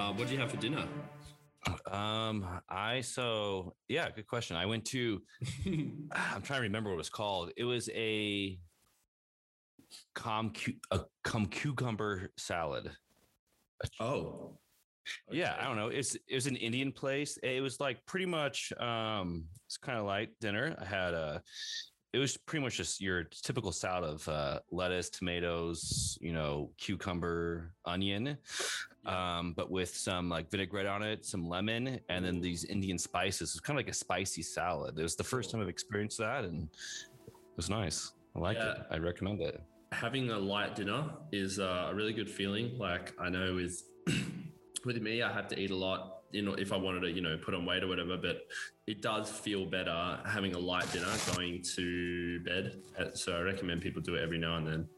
Uh, what did you have for dinner? Um, I so yeah, good question. I went to. I'm trying to remember what it was called. It was a com a cum cucumber salad. Oh, Yeah. I don't know. It's it was an Indian place. It was like pretty much um it's kind of like dinner. I had a it was pretty much just your typical salad of uh, lettuce, tomatoes, you know, cucumber, onion, um, but with some like vinaigrette on it, some lemon, and then these Indian spices. It's kind of like a spicy salad. It was the first time I've experienced that, and it was nice. I like Yeah. it. I recommend it. having a light dinner is uh, a really good feeling. Like I know with with me, I have to eat a lot. You know, if I wanted to, you know, put on weight or whatever, but it does feel better having a light dinner going to bed. Uh, So I recommend people do it every now and then.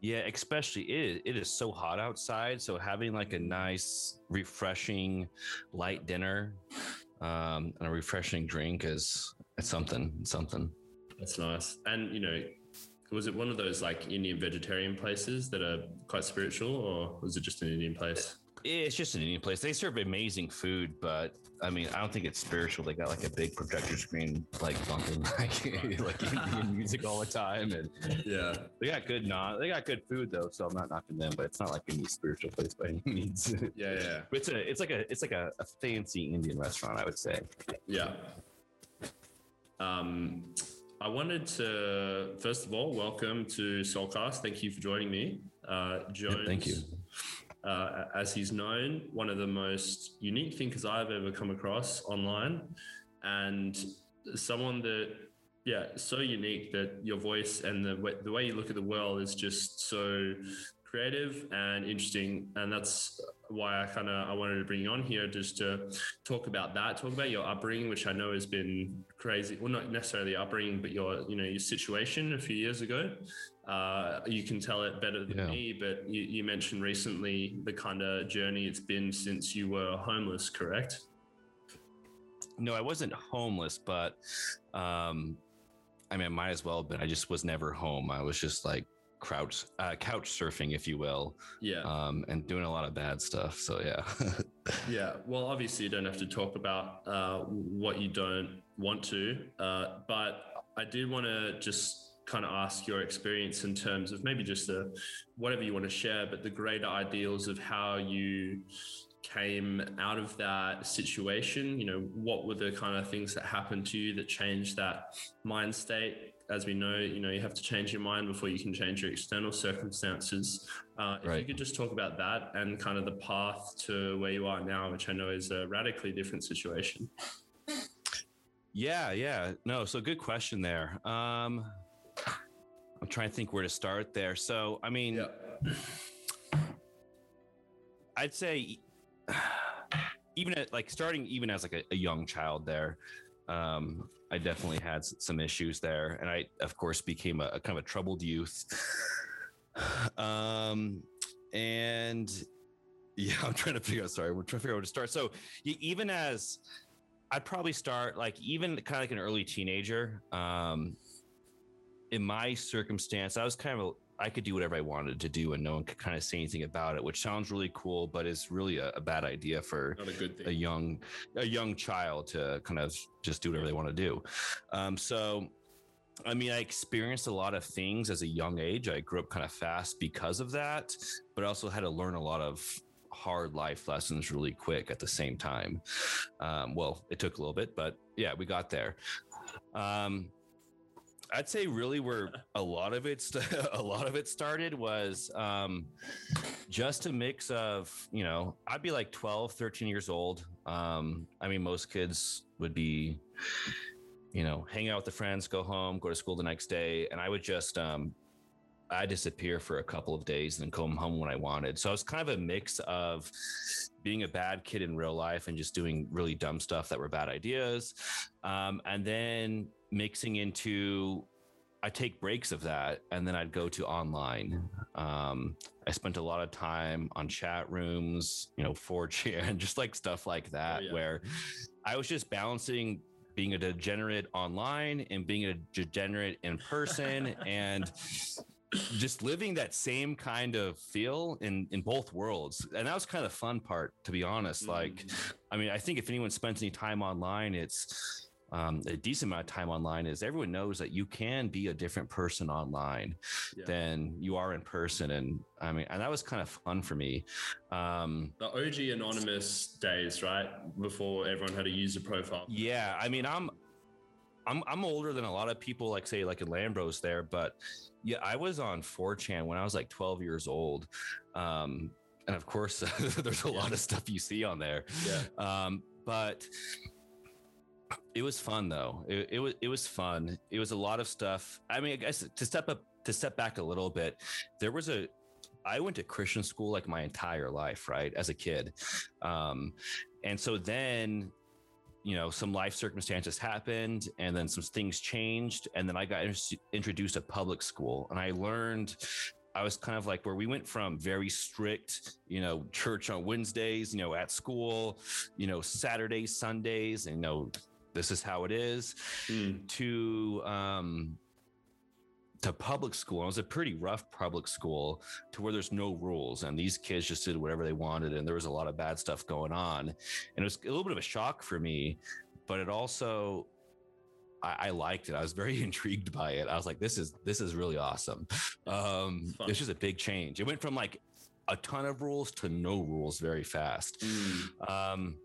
Yeah, especially it, it is so hot outside. So having like a nice, refreshing, light dinner um, and a refreshing drink is it's something. It's something. That's nice. And you know, was it one of those like Indian vegetarian places that are quite spiritual, or was it just an Indian place? It's just an Indian place. They serve amazing food, but I mean, I don't think it's spiritual. They got like a big projector screen, like bumping like, like Indian music all the time, and Yeah. they got good naan. They got good food though, so I'm not knocking them. But it's not like any spiritual place by any means. Yeah, yeah, But it's a it's like a it's like a, a fancy Indian restaurant, I would say. yeah. Um, I wanted to first of all welcome to Soulcast. Thank you for joining me, uh, Jones. thank you. Uh, as he's known, one of the most unique thinkers I've ever come across online, and someone that, yeah, so unique that your voice and the way, the way you look at the world is just so creative and interesting, and that's why I kind of I wanted to bring you on here just to talk about that, talk about your upbringing, which I know has been crazy. Well, not necessarily upbringing, but your you know your situation a few years ago. Uh, you can tell it better than Yeah. me, but you, you mentioned recently the kind of journey it's been since you were homeless, correct? No, I wasn't homeless, but um, I mean, I might as well have been. I just was never home. I was just like couch uh, couch surfing, if you will, Yeah. um, and doing a lot of bad stuff. So yeah, Yeah, well, obviously, you don't have to talk about uh, what you don't want to, uh, but I did want to just kind of ask your experience in terms of maybe just the whatever you want to share, but the greater ideals of how you came out of that situation. You know, what were the kind of things that happened to you that changed that mind state? As we know, you know, you have to change your mind before you can change your external circumstances. Uh, if you could just talk about that and kind of the path to where you are now, which I know is a radically different situation. yeah, yeah. No, so good question there. Um, I'm trying to think where to start there. So I mean, I'd say even at like starting even as like a, a young child there, um, I definitely had some issues there, and I of course became a, a kind of a troubled youth. Um, and yeah, I'm trying to figure out. Sorry, we're trying to figure out where to start. So even as I'd probably start like even kind of like an early teenager. Um, in my circumstance, I was kind of a, I could do whatever I wanted to do, and no one could kind of say anything about it, which sounds really cool, but is really a, a bad idea for a a young a young child to kind of just do whatever they want to do. Um, so, I mean, I experienced a lot of things as a young age. I grew up kind of fast because of that, but I also had to learn a lot of hard life lessons really quick at the same time. Um, well, it took a little bit, but yeah, we got there. Um, I'd say really where a lot of it st- a lot of it started was um, just a mix of you know I'd be like 12 13 years old um, I mean most kids would be you know hang out with the friends go home go to school the next day and I would just um, I disappear for a couple of days and then come home when I wanted. So I was kind of a mix of being a bad kid in real life and just doing really dumb stuff that were bad ideas. Um, and then mixing into, I take breaks of that and then I'd go to online. Um, I spent a lot of time on chat rooms, you know, 4chan, just like stuff like that, Oh, yeah. where I was just balancing being a degenerate online and being a degenerate in person and just living that same kind of feel in in both worlds and that was kind of the fun part to be honest mm. like i mean i think if anyone spends any time online it's um, a decent amount of time online is everyone knows that you can be a different person online yeah. than you are in person. And I mean, and that was kind of fun for me. Um, the OG anonymous days, right? Before everyone had a user profile. Yeah. I mean, I'm, I'm, I'm older than a lot of people, like say, like in Lambros there, but yeah, I was on 4chan when I was like 12 years old. Um, and of course, there's a yeah. lot of stuff you see on there. Yeah. Um, but it was fun though. It, it was it was fun. It was a lot of stuff. I mean, I guess to step up to step back a little bit, there was a I went to Christian school like my entire life, right, as a kid. Um, and so then, you know, some life circumstances happened and then some things changed. And then I got introduced to public school and I learned I was kind of like where we went from very strict, you know, church on Wednesdays, you know, at school, you know, Saturdays, Sundays, and you know, this is how it is mm. to um to public school. It was a pretty rough public school to where there's no rules and these kids just did whatever they wanted and there was a lot of bad stuff going on. And it was a little bit of a shock for me, but it also I, I liked it. I was very intrigued by it. I was like, this is this is really awesome. Um it's just a big change. It went from like a ton of rules to no rules very fast. Mm. Um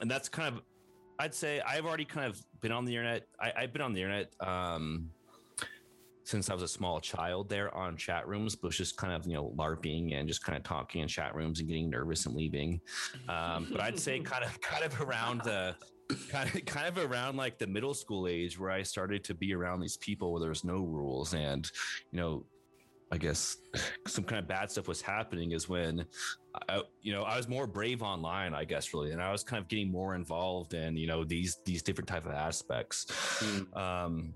and that's kind of I'd say I've already kind of been on the internet. I, have been on the internet um, since I was a small child there on chat rooms, but just kind of, you know, LARPing and just kind of talking in chat rooms and getting nervous and leaving. Um, but I'd say kind of, kind of around the, kind of, kind of around like the middle school age where I started to be around these people where there was no rules and, you know, I guess some kind of bad stuff was happening is when I, you know, I was more brave online, I guess, really, and I was kind of getting more involved in, you know, these these different type of aspects. Mm. Um,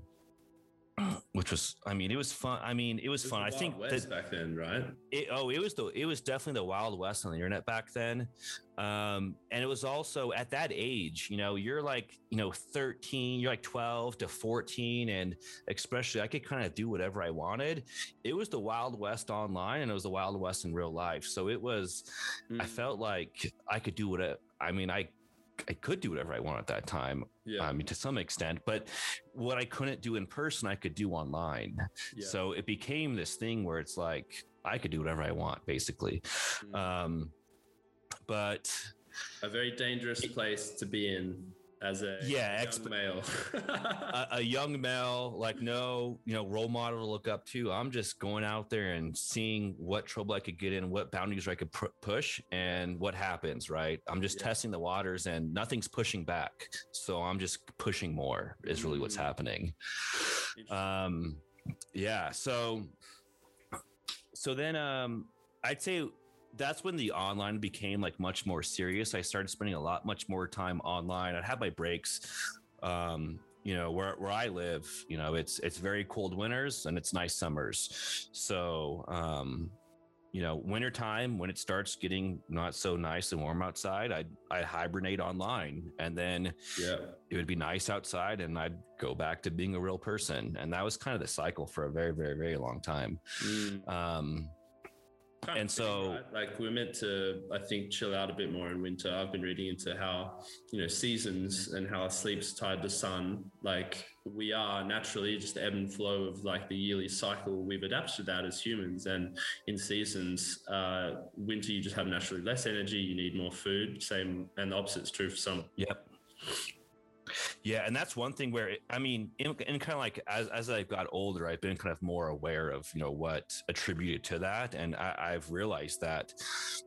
which was i mean it was fun. I mean it was, it was fun. I think West back then right? It, oh it was the it was definitely the wild west on the internet back then. Um and it was also at that age you know you're like you know 13 you're like 12 to 14 and especially i could kind of do whatever i wanted. It was the wild west online and it was the wild west in real life. So it was mm. i felt like i could do whatever i mean i I could do whatever I want at that time. Yeah. I mean, to some extent, but what I couldn't do in person, I could do online. Yeah. So it became this thing where it's like I could do whatever I want, basically. Mm. Um, but a very dangerous place to be in as a yeah young male. a, a, young male like no you know role model to look up to. I'm just going out there and seeing what trouble i could get in what boundaries i could pr- push and what happens right? I'm just yeah. testing the waters and nothing's pushing back. So i'm just pushing more is really what's mm. happening. Um yeah so so then um i'd say that's when the online became like much more serious. I started spending a lot much more time online. I'd have my breaks. Um, you know, where where I live, you know, it's it's very cold winters and it's nice summers. So um, you know, wintertime when it starts getting not so nice and warm outside, I'd I'd hibernate online and then yeah, it would be nice outside and I'd go back to being a real person. And that was kind of the cycle for a very, very, very long time. Mm. Um Kind and so right? like we're meant to i think chill out a bit more in winter. I've been reading into how you know seasons and how our sleep's tied to sun. Like we are naturally just the ebb and flow of like the yearly cycle. We've adapted to that as humans. And in seasons uh winter you just have naturally less energy. You need more food. Same and the opposite is true for some yep yeah, and that's one thing where it, I mean, in, in kind of like as as I've got older, I've been kind of more aware of you know what attributed to that, and I, have realized that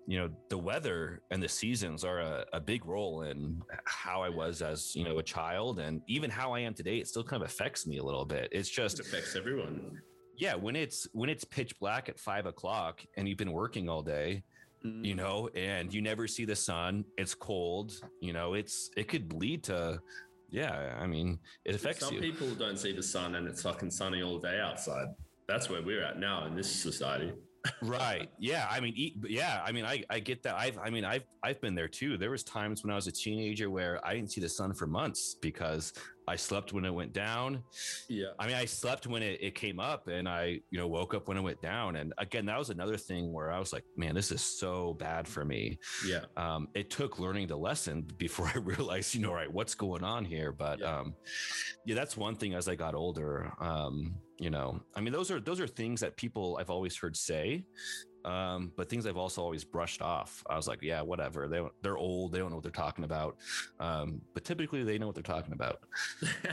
you know the weather and the seasons are a, a big role in how I was as you know a child, and even how I am today. It still kind of affects me a little bit. It's just it affects everyone. Yeah, when it's when it's pitch black at five o'clock and you've been working all day, you mm. know, and you never see the sun. It's cold. You know, it's it could lead to yeah, I mean, it affects Some you. people don't see the sun and it's fucking sunny all day outside. That's where we're at now in this society. right. Yeah. I mean, yeah. I mean, I, I get that. I've, I mean, I've, I've been there too. There was times when I was a teenager where I didn't see the sun for months because I slept when it went down. Yeah. I mean, I slept when it, it came up and I, you know, woke up when it went down. And again, that was another thing where I was like, man, this is so bad for me. Yeah. Um, it took learning the lesson before I realized, you know, right, what's going on here. But Yeah. um, yeah, that's one thing as I got older. Um, you know, I mean, those are those are things that people I've always heard say. Um, but things I've also always brushed off. I was like, yeah, whatever. They they're old. They don't know what they're talking about. Um, but typically, they know what they're talking about.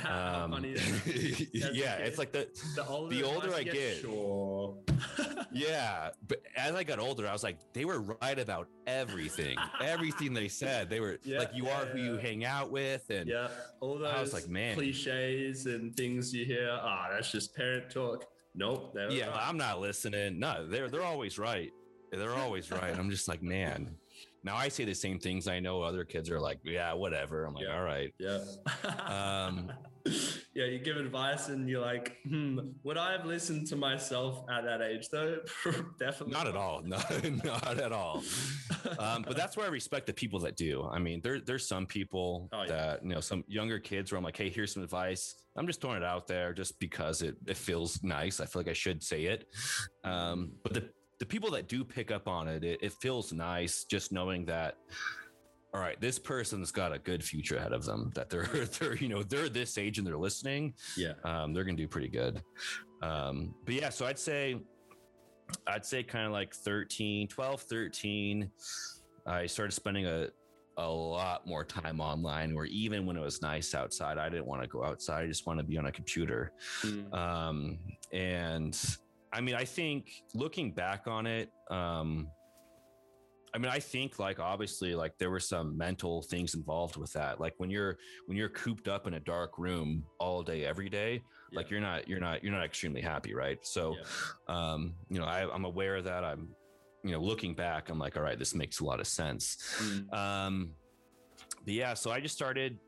Um, yeah, it's like the The older, the older I get- sure. yeah. But as I got older, I was like, they were right about everything. everything they said, they were Yeah, like, you yeah, are who you hang out with, and yeah, all those I was like, man. cliches and things you hear. Ah, that's just parent talk. Nope. yeah, right. I'm not listening. No, they're they're always right. They're always right. I'm just like, man. Now I say the same things. I know other kids are like, yeah, whatever. I'm like, Yeah. all right. Yeah. Um, yeah, you give advice and you're like, hmm, would I have listened to myself at that age though? Definitely Not at all. No, not at all. Um, but that's where I respect the people that do. I mean, there, there's some people Oh, yeah. that, you know, some younger kids where I'm like, hey, here's some advice. I'm just throwing it out there just because it, it feels nice. I feel like I should say it. Um, but the, the people that do pick up on it, it, it feels nice just knowing that, all right, this person's got a good future ahead of them, that they're, they're, you know, they're this age and they're listening yeah. um, they're gonna do pretty good. Um, but yeah, so I'd say, I'd say kind of like 13, 12, 13. I started spending a, a lot more time online where even when it was nice outside, I didn't want to go outside. I just want to be on a computer. Mm. Um, and I mean, I think looking back on it, um, I mean, I think like obviously like there were some mental things involved with that. Like when you're when you're cooped up in a dark room all day every day, like you're not you're not you're not extremely happy, right? So, Yeah. um, you know, I, I'm aware of that. I'm, you know, looking back, I'm like, all right, this makes a lot of sense. Mm. Um, but yeah, so I just started.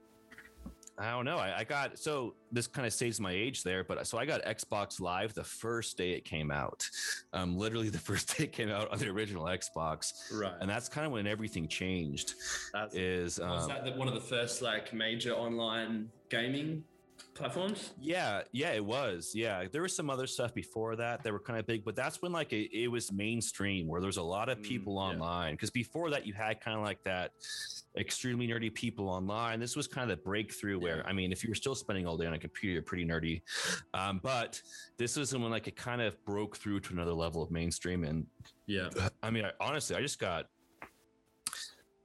I don't know. I, I got so this kind of saves my age there, but so I got Xbox Live the first day it came out. Um, literally the first day it came out on the original Xbox, Right. and that's kind of when everything changed. That's, Is was um, that the, one of the first like major online gaming platforms? Yeah, yeah, it was. Yeah, there was some other stuff before that that were kind of big, but that's when like it, it was mainstream where there's a lot of Mm, people yeah. online. Because before that, you had kind of like that extremely nerdy people online. This was kind of the breakthrough where Yeah. I mean, if you were still spending all day on a computer, you're pretty nerdy. Um, but this was when like it kind of broke through to another level of mainstream. And Yeah. I mean, I, honestly, I just got.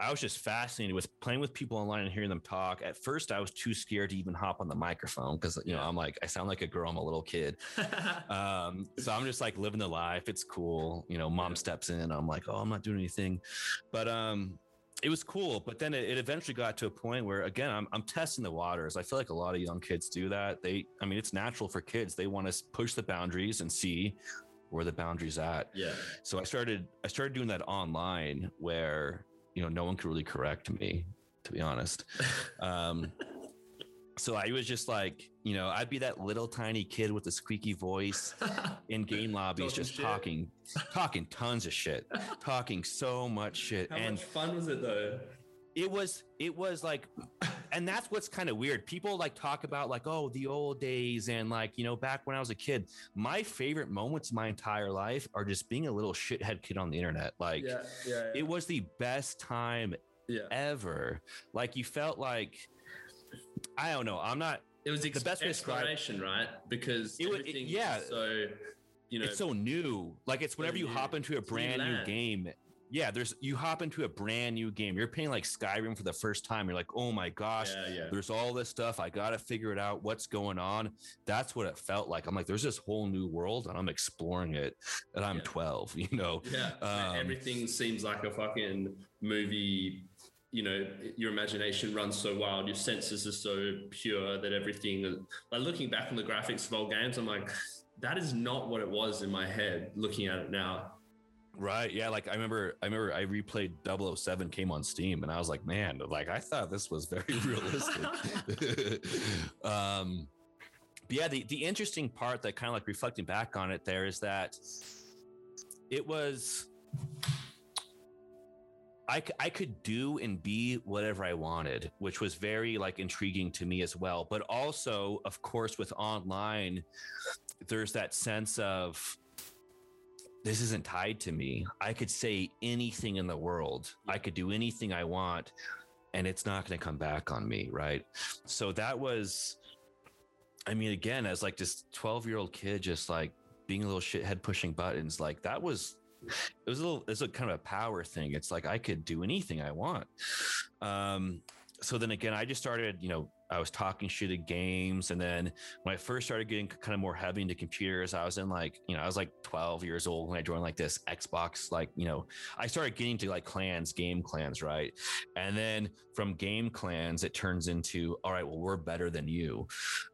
I was just fascinated with playing with people online and hearing them talk. At first, I was too scared to even hop on the microphone because you know I'm like I sound like a girl. I'm a little kid, um, so I'm just like living the life. It's cool, you know. Mom steps in. I'm like, oh, I'm not doing anything, but um, it was cool. But then it, it eventually got to a point where again, I'm I'm testing the waters. I feel like a lot of young kids do that. They, I mean, it's natural for kids. They want to push the boundaries and see where the boundaries at yeah. so i started i started doing that online where you know no one could really correct me to be honest um so i was just like you know i'd be that little tiny kid with a squeaky voice in game lobbies just shit. talking talking tons of shit talking so much shit How and much fun was it though? It was it was like and that's what's kind of weird people like talk about like oh the old days and like you know back when i was a kid my favorite moments my entire life are just being a little shithead kid on the internet like yeah. Yeah. yeah. it was the best time ever like you felt like i don't know i'm not It was the ex- best way to describe- right? Because It wa- it- yeah. was so you know it's so new like it's whenever you hop into a brand new game yeah there's you hop into a brand new game you're playing like skyrim for the first time you're like oh my gosh yeah, yeah. there's all this stuff i gotta figure it out what's going on that's what it felt like i'm like there's this whole new world and i'm exploring it and i'm Yeah. 12 you know Yeah, Um, everything seems like a fucking movie. You know, your imagination runs so wild, your senses are so pure that everything. Like looking back on the graphics of old games, I'm like, that is not what it was in my head. Looking at it now, right yeah like i remember i remember i replayed 007 came on steam and i was like man like i thought this was very realistic um but yeah the, the interesting part that kind of like reflecting back on it there is that it was I, I could do and be whatever I wanted, which was very like intriguing to me as well. But also, of course, with online, there's that sense of this isn't tied to me. I could say anything in the world. I could do anything I want and it's not going to come back on me, right? So that was I mean again as like this 12-year-old kid just like being a little shithead pushing buttons like that was it was a little it's a kind of a power thing it's like i could do anything i want um so then again i just started you know i was talking shit at games and then when i first started getting kind of more heavy into computers i was in like you know i was like 12 years old when i joined like this xbox like you know i started getting to like clans game clans right? And then from game clans it turns into all right well we're better than you.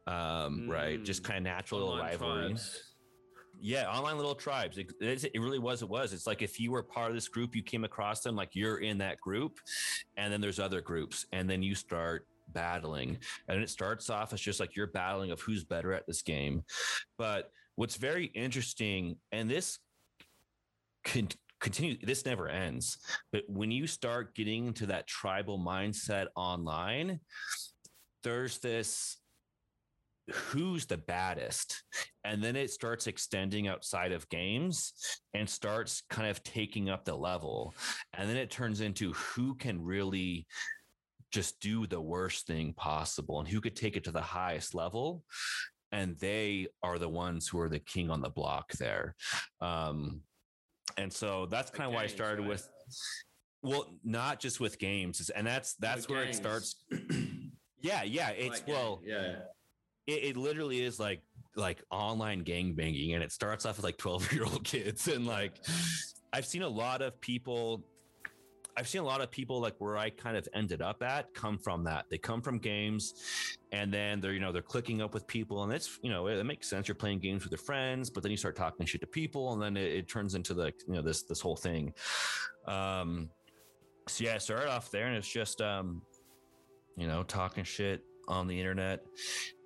Um mm, right? Just kind of natural rivalry. tribes yeah, online little tribes. It, it, really was. It was. It's like if you were part of this group, you came across them, like you're in that group, and then there's other groups, and then you start battling, and it starts off as just like you're battling of who's better at this game. But what's very interesting, and this can continue this never ends but when you start getting into that tribal mindset online there's this who's the baddest and then it starts extending outside of games and starts kind of taking up the level and then it turns into who can really just do the worst thing possible and who could take it to the highest level and they are the ones who are the king on the block there um, and so that's kind of why i started right? with well not just with games and that's that's where gangs. it starts yeah yeah it's like well yeah it, it literally is like like online gang banging and it starts off with like 12 year old kids and like i've seen a lot of people i've seen a lot of people like where i kind of ended up at come from that. They come from games and then they're you know they're clicking up with people and it's you know it, it makes sense. You're playing games with your friends but then you start talking shit to people and then it, it turns into the you know this this whole thing. Um so yeah I started off there and it's just um you know talking shit on the internet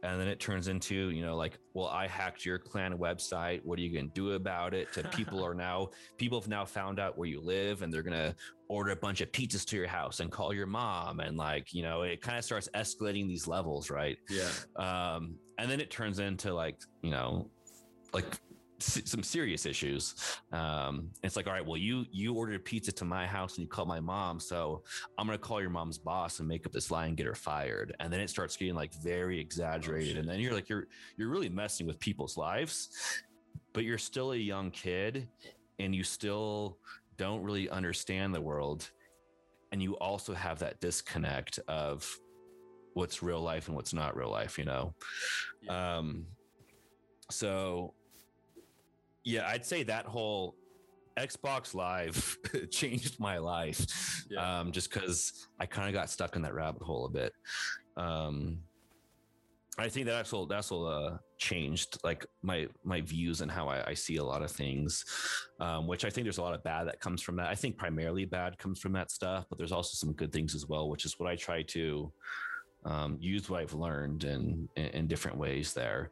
and then it turns into you know like well i hacked your clan website. What are you going to do about it? To people are now people have now found out where you live and they're going to order a bunch of pizzas to your house and call your mom. And like you know it kind of starts escalating these levels right? Yeah. Um and then it turns into like you know like some serious issues. Um, it's like, all right, well, you you ordered pizza to my house and you called my mom, so I'm gonna call your mom's boss and make up this lie and get her fired. And then it starts getting like very exaggerated, oh, and then you're like, you're you're really messing with people's lives, but you're still a young kid, and you still don't really understand the world, and you also have that disconnect of what's real life and what's not real life, you know. Yeah. Um, so yeah, I'd say that whole Xbox Live changed my life. Yeah. Um, just because I kind of got stuck in that rabbit hole a bit. Um, I think that actual that's all uh, changed like my my views and how I, I see a lot of things, um, which I think there's a lot of bad that comes from that. I think primarily bad comes from that stuff, but there's also some good things as well, which is what I try to um, use what I've learned in, in, in different ways there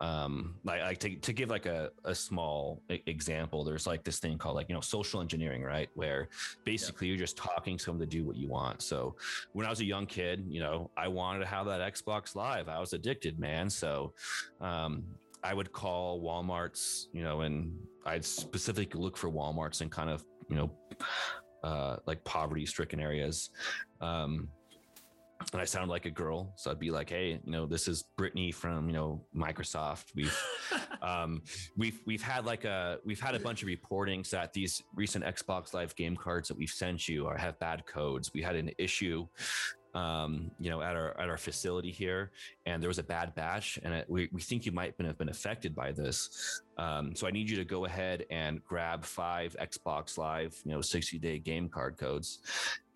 um like, like to, to give like a, a small example there's like this thing called like you know social engineering right? Where basically yeah. you're just talking someone to do what you want. So when i was a young kid you know i wanted to have that xbox live. I was addicted man. So um i would call walmart's you know and i'd specifically look for walmart's and kind of you know uh like poverty stricken areas. Um and I sound like a girl. So I'd be like, Hey, you know, this is Brittany from, you know, Microsoft. We've, um, we've, we've had like a, we've had a bunch of reportings that these recent Xbox live game cards that we've sent you are have bad codes. We had an issue, um, you know, at our, at our facility here and there was a bad batch and it, we, we think you might have been affected by this. Um, so I need you to go ahead and grab five Xbox live, you know, 60 day game card codes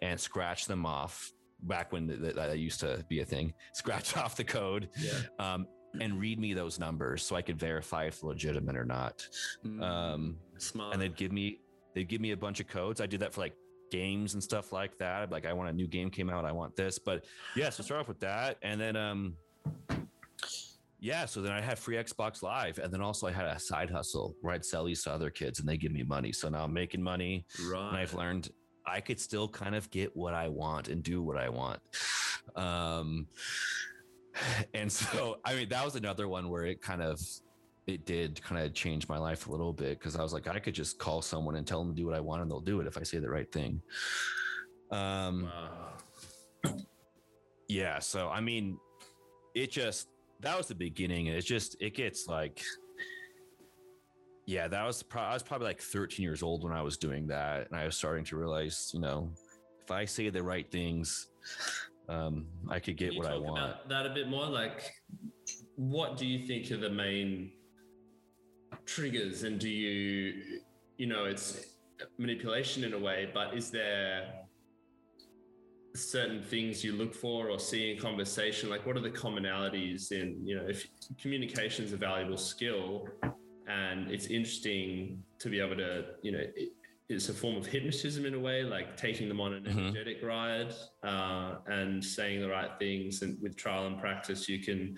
and scratch them off back when that, that used to be a thing. Scratch off the code. Yeah. Um, and read me those numbers so I could verify if legitimate or not. Mm, um, smart. And they'd give me they'd give me a bunch of codes. I did that for like games and stuff like that. Like I want a new game came out, I want this. But yeah, so start off with that, and then um, yeah, so then I had free Xbox Live, and then also I had a side hustle where I'd sell these to other kids, and they give me money. So now I'm making money, right? And I've learned I could still kind of get what I want and do what I want. Um, and so, I mean, that was another one where it kind of, it did kind of change my life a little bit because I was like, I could just call someone and tell them to do what I want and they'll do it if I say the right thing. Um, wow. yeah. So, I mean, it just, that was the beginning. And it's just, it gets like, yeah, that was, pro- I was probably like 13 years old when I was doing that. And I was starting to realize, you know, if I say the right things, um, I could get what I want. that a bit more. Like, what do you think are the main triggers? And do you, you know, it's manipulation in a way, but is there certain things you look for or see in conversation? Like, what are the commonalities in, you know, if communication is a valuable skill and it's interesting to be able to, you know, it, it's a form of hypnotism in a way, like taking them on an mm-hmm. energetic ride uh, and saying the right things. And with trial and practice, you can,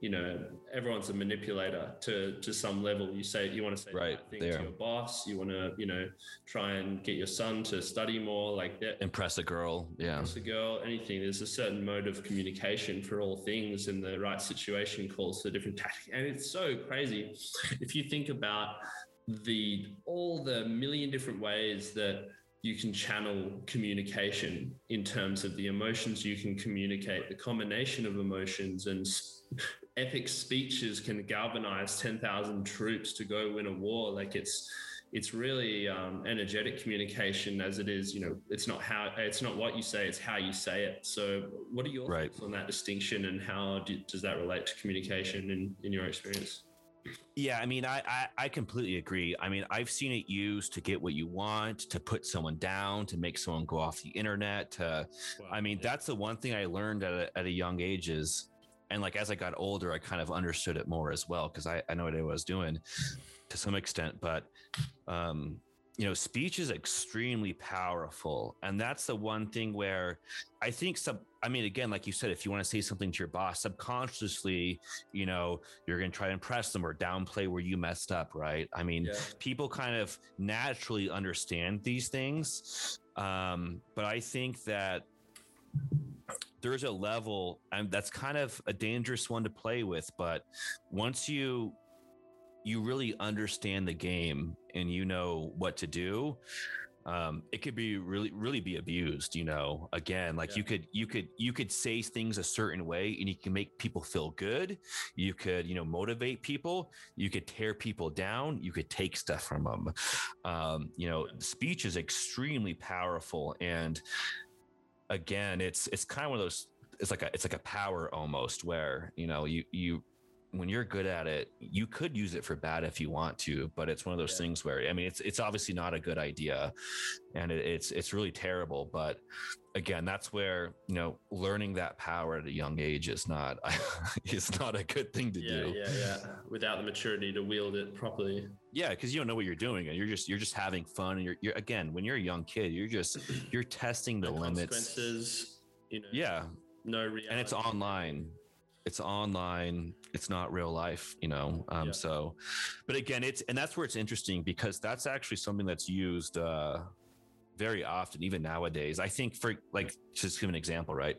you know, everyone's a manipulator to to some level. You say you want to say right, the right thing there. to your boss. You want to, you know, try and get your son to study more, like that. Impress a girl, yeah. Impress a girl, anything. There's a certain mode of communication for all things, and the right situation calls for different tactics. And it's so crazy if you think about the all the million different ways that you can channel communication in terms of the emotions you can communicate the combination of emotions and epic speeches can galvanize 10,000 troops to go win a war like it's it's really um, energetic communication as it is you know it's not how it's not what you say it's how you say it so what are your right. thoughts on that distinction and how do, does that relate to communication in, in your experience yeah, I mean, I, I, I completely agree. I mean, I've seen it used to get what you want, to put someone down, to make someone go off the internet. To, I mean, that's the one thing I learned at a, at a young age is, and like as I got older, I kind of understood it more as well because I, I know what I was doing to some extent. But um, you know, speech is extremely powerful. And that's the one thing where I think some, I mean, again, like you said, if you want to say something to your boss subconsciously, you know, you're going to try to impress them or downplay where you messed up, right? I mean, yeah. people kind of naturally understand these things. Um, but I think that there's a level and that's kind of a dangerous one to play with. But once you, you really understand the game and you know what to do um, it could be really really be abused you know again like yeah. you could you could you could say things a certain way and you can make people feel good you could you know motivate people you could tear people down you could take stuff from them um, you know speech is extremely powerful and again it's it's kind of one of those it's like a it's like a power almost where you know you you when you're good at it, you could use it for bad if you want to, but it's one of those yeah. things where I mean, it's it's obviously not a good idea, and it, it's it's really terrible. But again, that's where you know learning that power at a young age is not is not a good thing to yeah, do. Yeah, yeah, without the maturity to wield it properly. Yeah, because you don't know what you're doing, and you're just you're just having fun, and you're, you're again when you're a young kid, you're just you're testing the no limits. Consequences, you know. Yeah. No reality. And it's online it's online it's not real life you know um, yeah. so but again it's and that's where it's interesting because that's actually something that's used uh, very often even nowadays i think for like just give an example right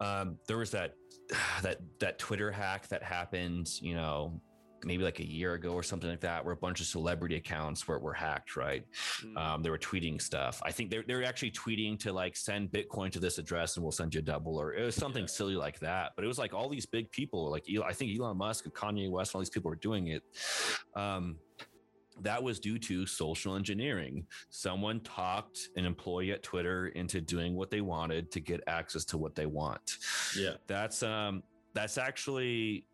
um, there was that that that twitter hack that happened you know maybe like a year ago or something like that, where a bunch of celebrity accounts were, were hacked, right? Mm. Um, they were tweeting stuff. I think they're, they're actually tweeting to like send Bitcoin to this address and we'll send you a double, or it was something yeah. silly like that. But it was like all these big people, like I think Elon Musk and Kanye West, and all these people were doing it. Um, that was due to social engineering. Someone talked an employee at Twitter into doing what they wanted to get access to what they want. Yeah. That's um that's actually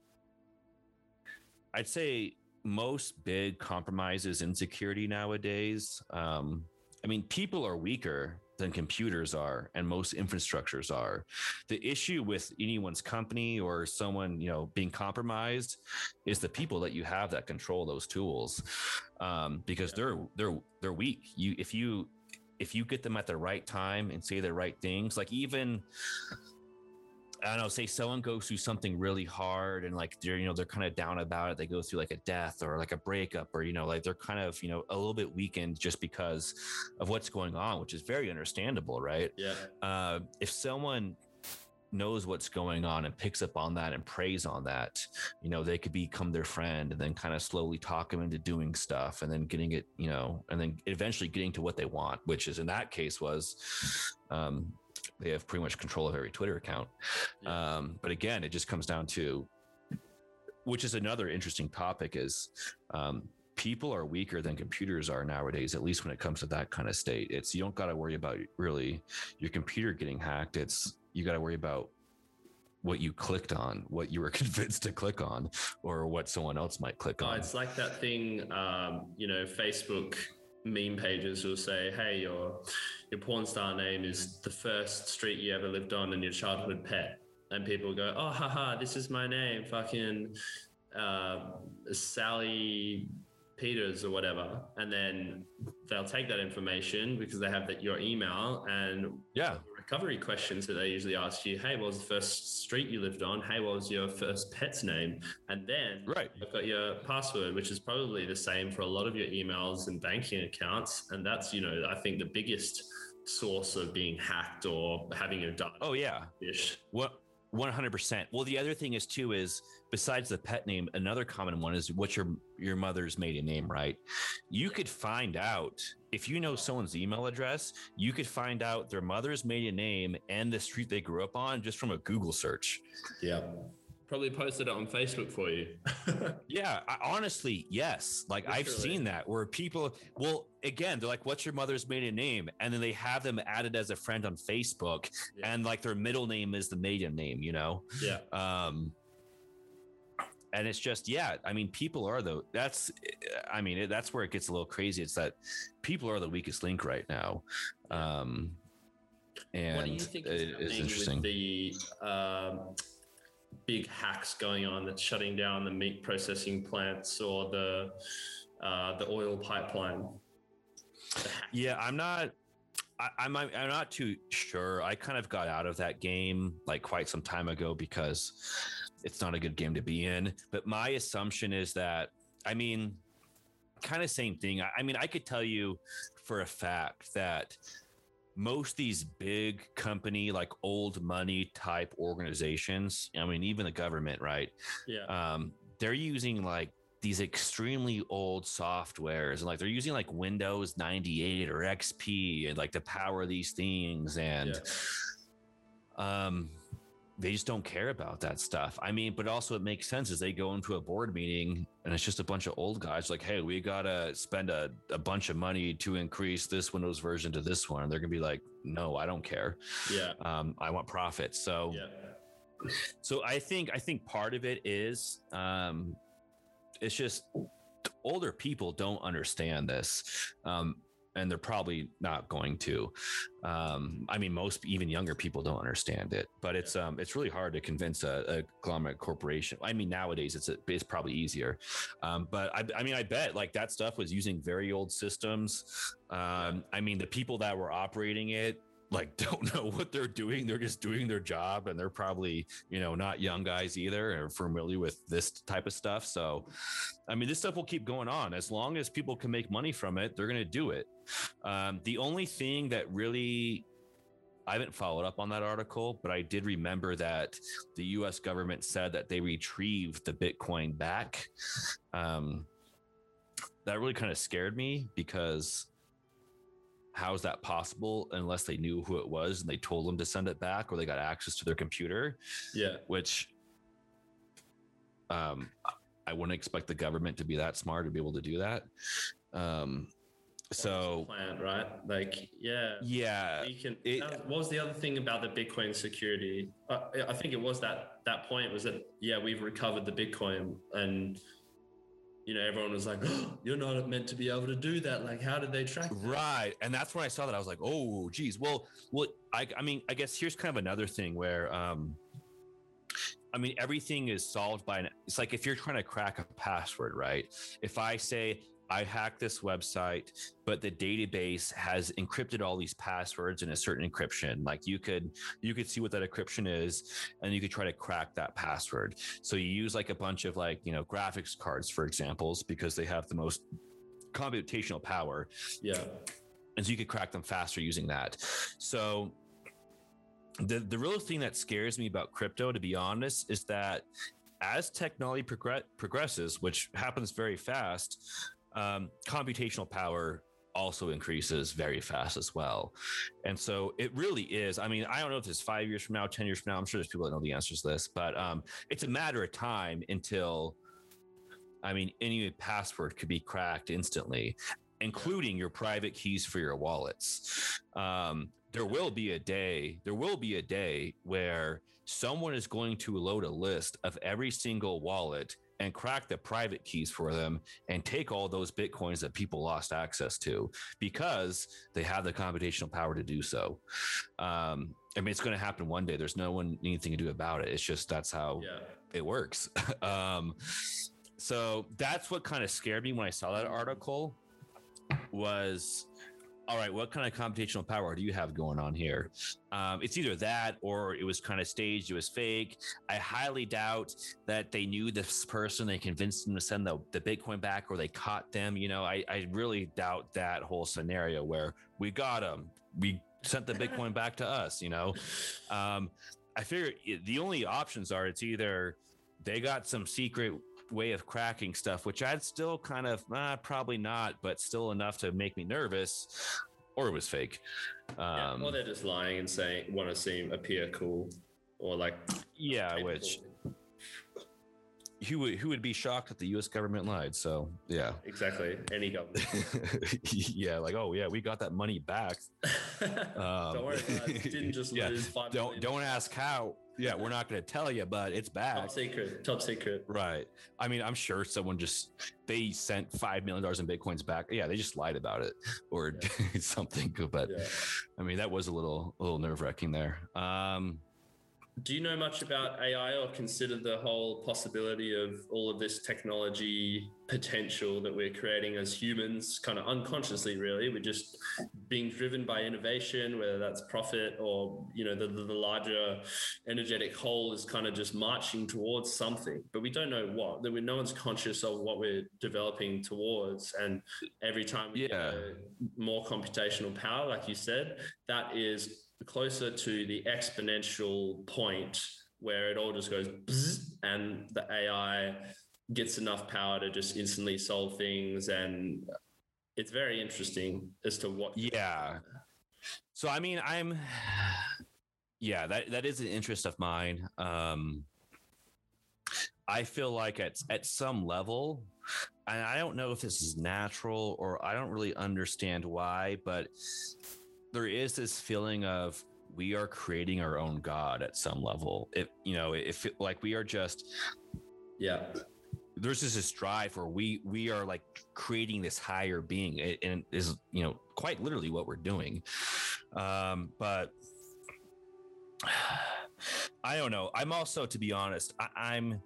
I'd say most big compromises in security nowadays. Um, I mean, people are weaker than computers are, and most infrastructures are. The issue with anyone's company or someone, you know, being compromised is the people that you have that control those tools, um, because they're they're they're weak. You if you if you get them at the right time and say the right things, like even I don't know, say someone goes through something really hard and like they're, you know, they're kind of down about it. They go through like a death or like a breakup or, you know, like they're kind of, you know, a little bit weakened just because of what's going on, which is very understandable, right? Yeah. Uh, if someone knows what's going on and picks up on that and preys on that, you know, they could become their friend and then kind of slowly talk them into doing stuff and then getting it, you know, and then eventually getting to what they want, which is in that case was, um, they have pretty much control of every Twitter account. Yeah. Um, but again, it just comes down to, which is another interesting topic is, um, people are weaker than computers are nowadays at least when it comes to that kind of state it's you don't got to worry about really your computer getting hacked it's you got to worry about what you clicked on what you were convinced to click on or what someone else might click Oh, on it's like that thing, um, you know, Facebook meme pages will say, "Hey, your your porn star name is the first street you ever lived on and your childhood pet," and people go, "Oh, haha, this is my name, fucking uh, Sally." Peters or whatever, and then they'll take that information because they have that your email and yeah recovery questions that they usually ask you. Hey, what was the first street you lived on? Hey, what was your first pet's name? And then Right. you've got your password, which is probably the same for a lot of your emails and banking accounts. And that's, you know, I think the biggest source of being hacked or having your data oh yeah fish. What 100%. Well, the other thing is too is besides the pet name, another common one is what's your your mother's maiden name, right? You could find out if you know someone's email address, you could find out their mother's maiden name and the street they grew up on just from a Google search. Yeah. Probably posted it on Facebook for you. Yeah, I, honestly, yes. Like I've seen that where people, well, again, they're like, "What's your mother's maiden name?" And then they have them added as a friend on Facebook, Yeah. and like their middle name is the maiden name. You know, yeah. um and it's just yeah i mean people are the that's i mean it, that's where it gets a little crazy it's that people are the weakest link right now um and what do you think is it is happening interesting with the um, big hacks going on that's shutting down the meat processing plants or the uh, the oil pipeline? The yeah i'm not I, I'm I'm not too sure. I kind of got out of that game like quite some time ago because it's not a good game to be in. But my assumption is that I mean, kind of same thing. I, I mean, I could tell you for a fact that most these big company like old money type organizations i mean even the government right Yeah. um they're using like these extremely old softwares and like they're using like windows 98 or xp and like to power these things and um they just don't care about that stuff. I mean but also it makes sense as they go into a board meeting and it's just a bunch of old guys like hey we gotta spend a, a bunch of money to increase this windows version to this one. And they're gonna be like no i don't care. Yeah. um i want profit. So Yeah. so I think I think part of it is um, it's just older people don't understand this, um, and they're probably not going to. Um, I mean, most even younger people don't understand it, but it's um, it's really hard to convince a, a conglomerate corporation. I mean, nowadays it's it's probably easier, um, but I, I mean, I bet like that stuff was using very old systems. Um, I mean, the people that were operating it like don't know what they're doing. They're just doing their job and they're probably, you know, not young guys either or familiar with this type of stuff. So, I mean, this stuff will keep going on as long as people can make money from it. They're going to do it. Um, the only thing that really I haven't followed up on that article, but I did remember that the US government said that they retrieved the Bitcoin back. Um, that really kind of scared me because how is that possible unless they knew who it was and they told them to send it back or they got access to their computer Yeah. which um i wouldn't expect the government to be that smart to be able to do that um so Plant, right? Like, yeah. yeah You can. it- that what was the other thing about the Bitcoin security? Uh, I think it was that that point was that yeah, we've recovered the Bitcoin, and you know everyone was like, oh, "You're not meant to be able to do that." Like, how did they track? that? Right. And that's when I saw that. I was like, oh, geez. Well, well, I, I mean, I guess here's kind of another thing where, um, I mean, everything is solved by an, it's like if you're trying to crack a password, right? If I say, I hacked this website, but the database has encrypted all these passwords in a certain encryption. Like you could you could see what that encryption is, and you could try to crack that password. So you use like a bunch of like you know graphics cards, for examples, because they have the most computational power. Yeah. And so you could crack them faster using that. So the the real thing that scares me about crypto, to be honest, is that as technology progress, progresses, which happens very fast, um, computational power also increases very fast as well. And so it really is. I mean, I don't know if it's five years from now, 10 years from now. I'm sure there's people that know the answers to this, but um, it's a matter of time until, I mean, any password could be cracked instantly, including your private keys for your wallets. Um, there will be a day, there will be a day where someone is going to load a list of every single wallet and crack the private keys for them and take all those bitcoins that people lost access to because they have the computational power to do so. Um, I mean, it's going to happen one day. There's no one anything to do about it. It's just that's how Yeah. it works. um, so that's what kind of scared me when I saw that article. Was all right. What kind of computational power do you have going on here? Um, it's either that or it was kind of staged. It was fake. I highly doubt that they knew this person. They convinced them to send the, the Bitcoin back or they caught them. You know, I, I really doubt that whole scenario where we got them. We sent the Bitcoin back to us, you know? Um, I figure the only options are it's either they got some secret way of cracking stuff, which I'd still kind of uh, probably not, but still enough to make me nervous, or it was fake. yeah. Um, Or they're just lying and saying want to seem appear cool or like yeah, which who would who would be shocked that the U.S. government lied? So yeah, exactly any government. yeah, like oh yeah, we got that money back. Um, don't worry, guys. Didn't just yeah, lose five. don't million. don't ask how. Yeah, we're not going to tell you, but it's back. Top secret. Top secret. Right. I mean, I'm sure someone just they sent five million dollars in bitcoins back. Yeah, they just lied about it or something. But Yeah. I mean, that was a little a little nerve wracking there. Um, Do you know much about AI or consider the whole possibility of all of this technology potential that we're creating as humans, kind of unconsciously, really? We're just being driven by innovation, whether that's profit or, you know, the, the, larger energetic whole is kind of just marching towards something, but we don't know what. That no one's conscious of what we're developing towards. And every time we Yeah. get more computational power, like you said, that is closer to the exponential point where it all just goes and the AI gets enough power to just instantly solve things. And it's very interesting as to what. yeah. So I mean, I'm yeah, that that is an interest of mine. Um, I feel like at at some level, and I don't know if this is natural or I don't really understand why, but there is this feeling of we are creating our own god at some level. If you know, if it, like we are just Yeah. there's just this drive where we we are like creating this higher being it- and is you know quite literally what we're doing um but i don't know i'm also to be honest I, i'm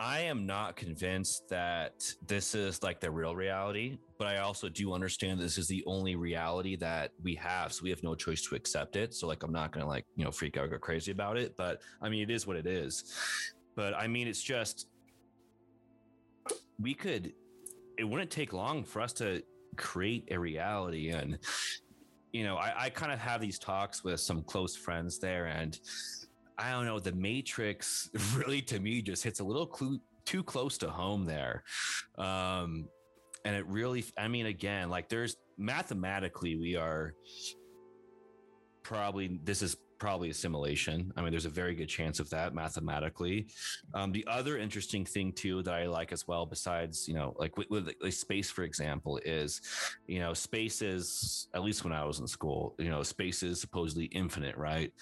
i am not convinced that this is like the real reality but i also do understand this is the only reality that we have so we have no choice to accept it. So like i'm not gonna like you know freak out or go crazy about it but i mean it is what it is. But i mean it's just we could it wouldn't take long for us to create a reality and you know i, I kind of have these talks with some close friends there and i don't know the matrix really to me just hits a little too close to home there. Um and it really i mean again like there's mathematically we are probably this is probably assimilation. I mean, there's a very good chance of that mathematically. Um, the other interesting thing too that I like as well, besides you know, like with, with like space, for example, is you know, space is at least when I was in school, you know, space is supposedly infinite, right?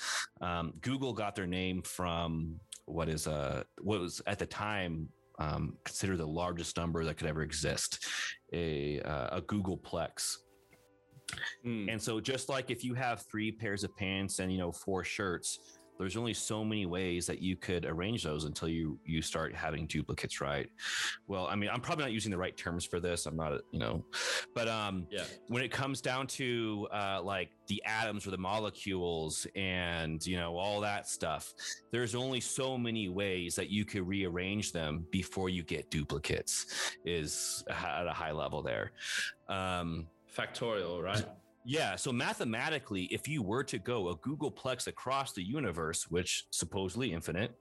Um, Google got their name from what is uh what was at the time um, considered the largest number that could ever exist, a uh, a Googolplex. Mm. And so just like if you have three pairs of pants and you know four shirts, there's only so many ways that you could arrange those until you you start having duplicates, right? Well, I mean, I'm probably not using the right terms for this. I'm not, you know, but um, Yeah. when it comes down to uh, like the atoms or the molecules and you know all that stuff there's only so many ways that you could rearrange them before you get duplicates is at a high level there um, Factorial, right? yeah so mathematically if you were to go a googolplex across the universe which supposedly infinite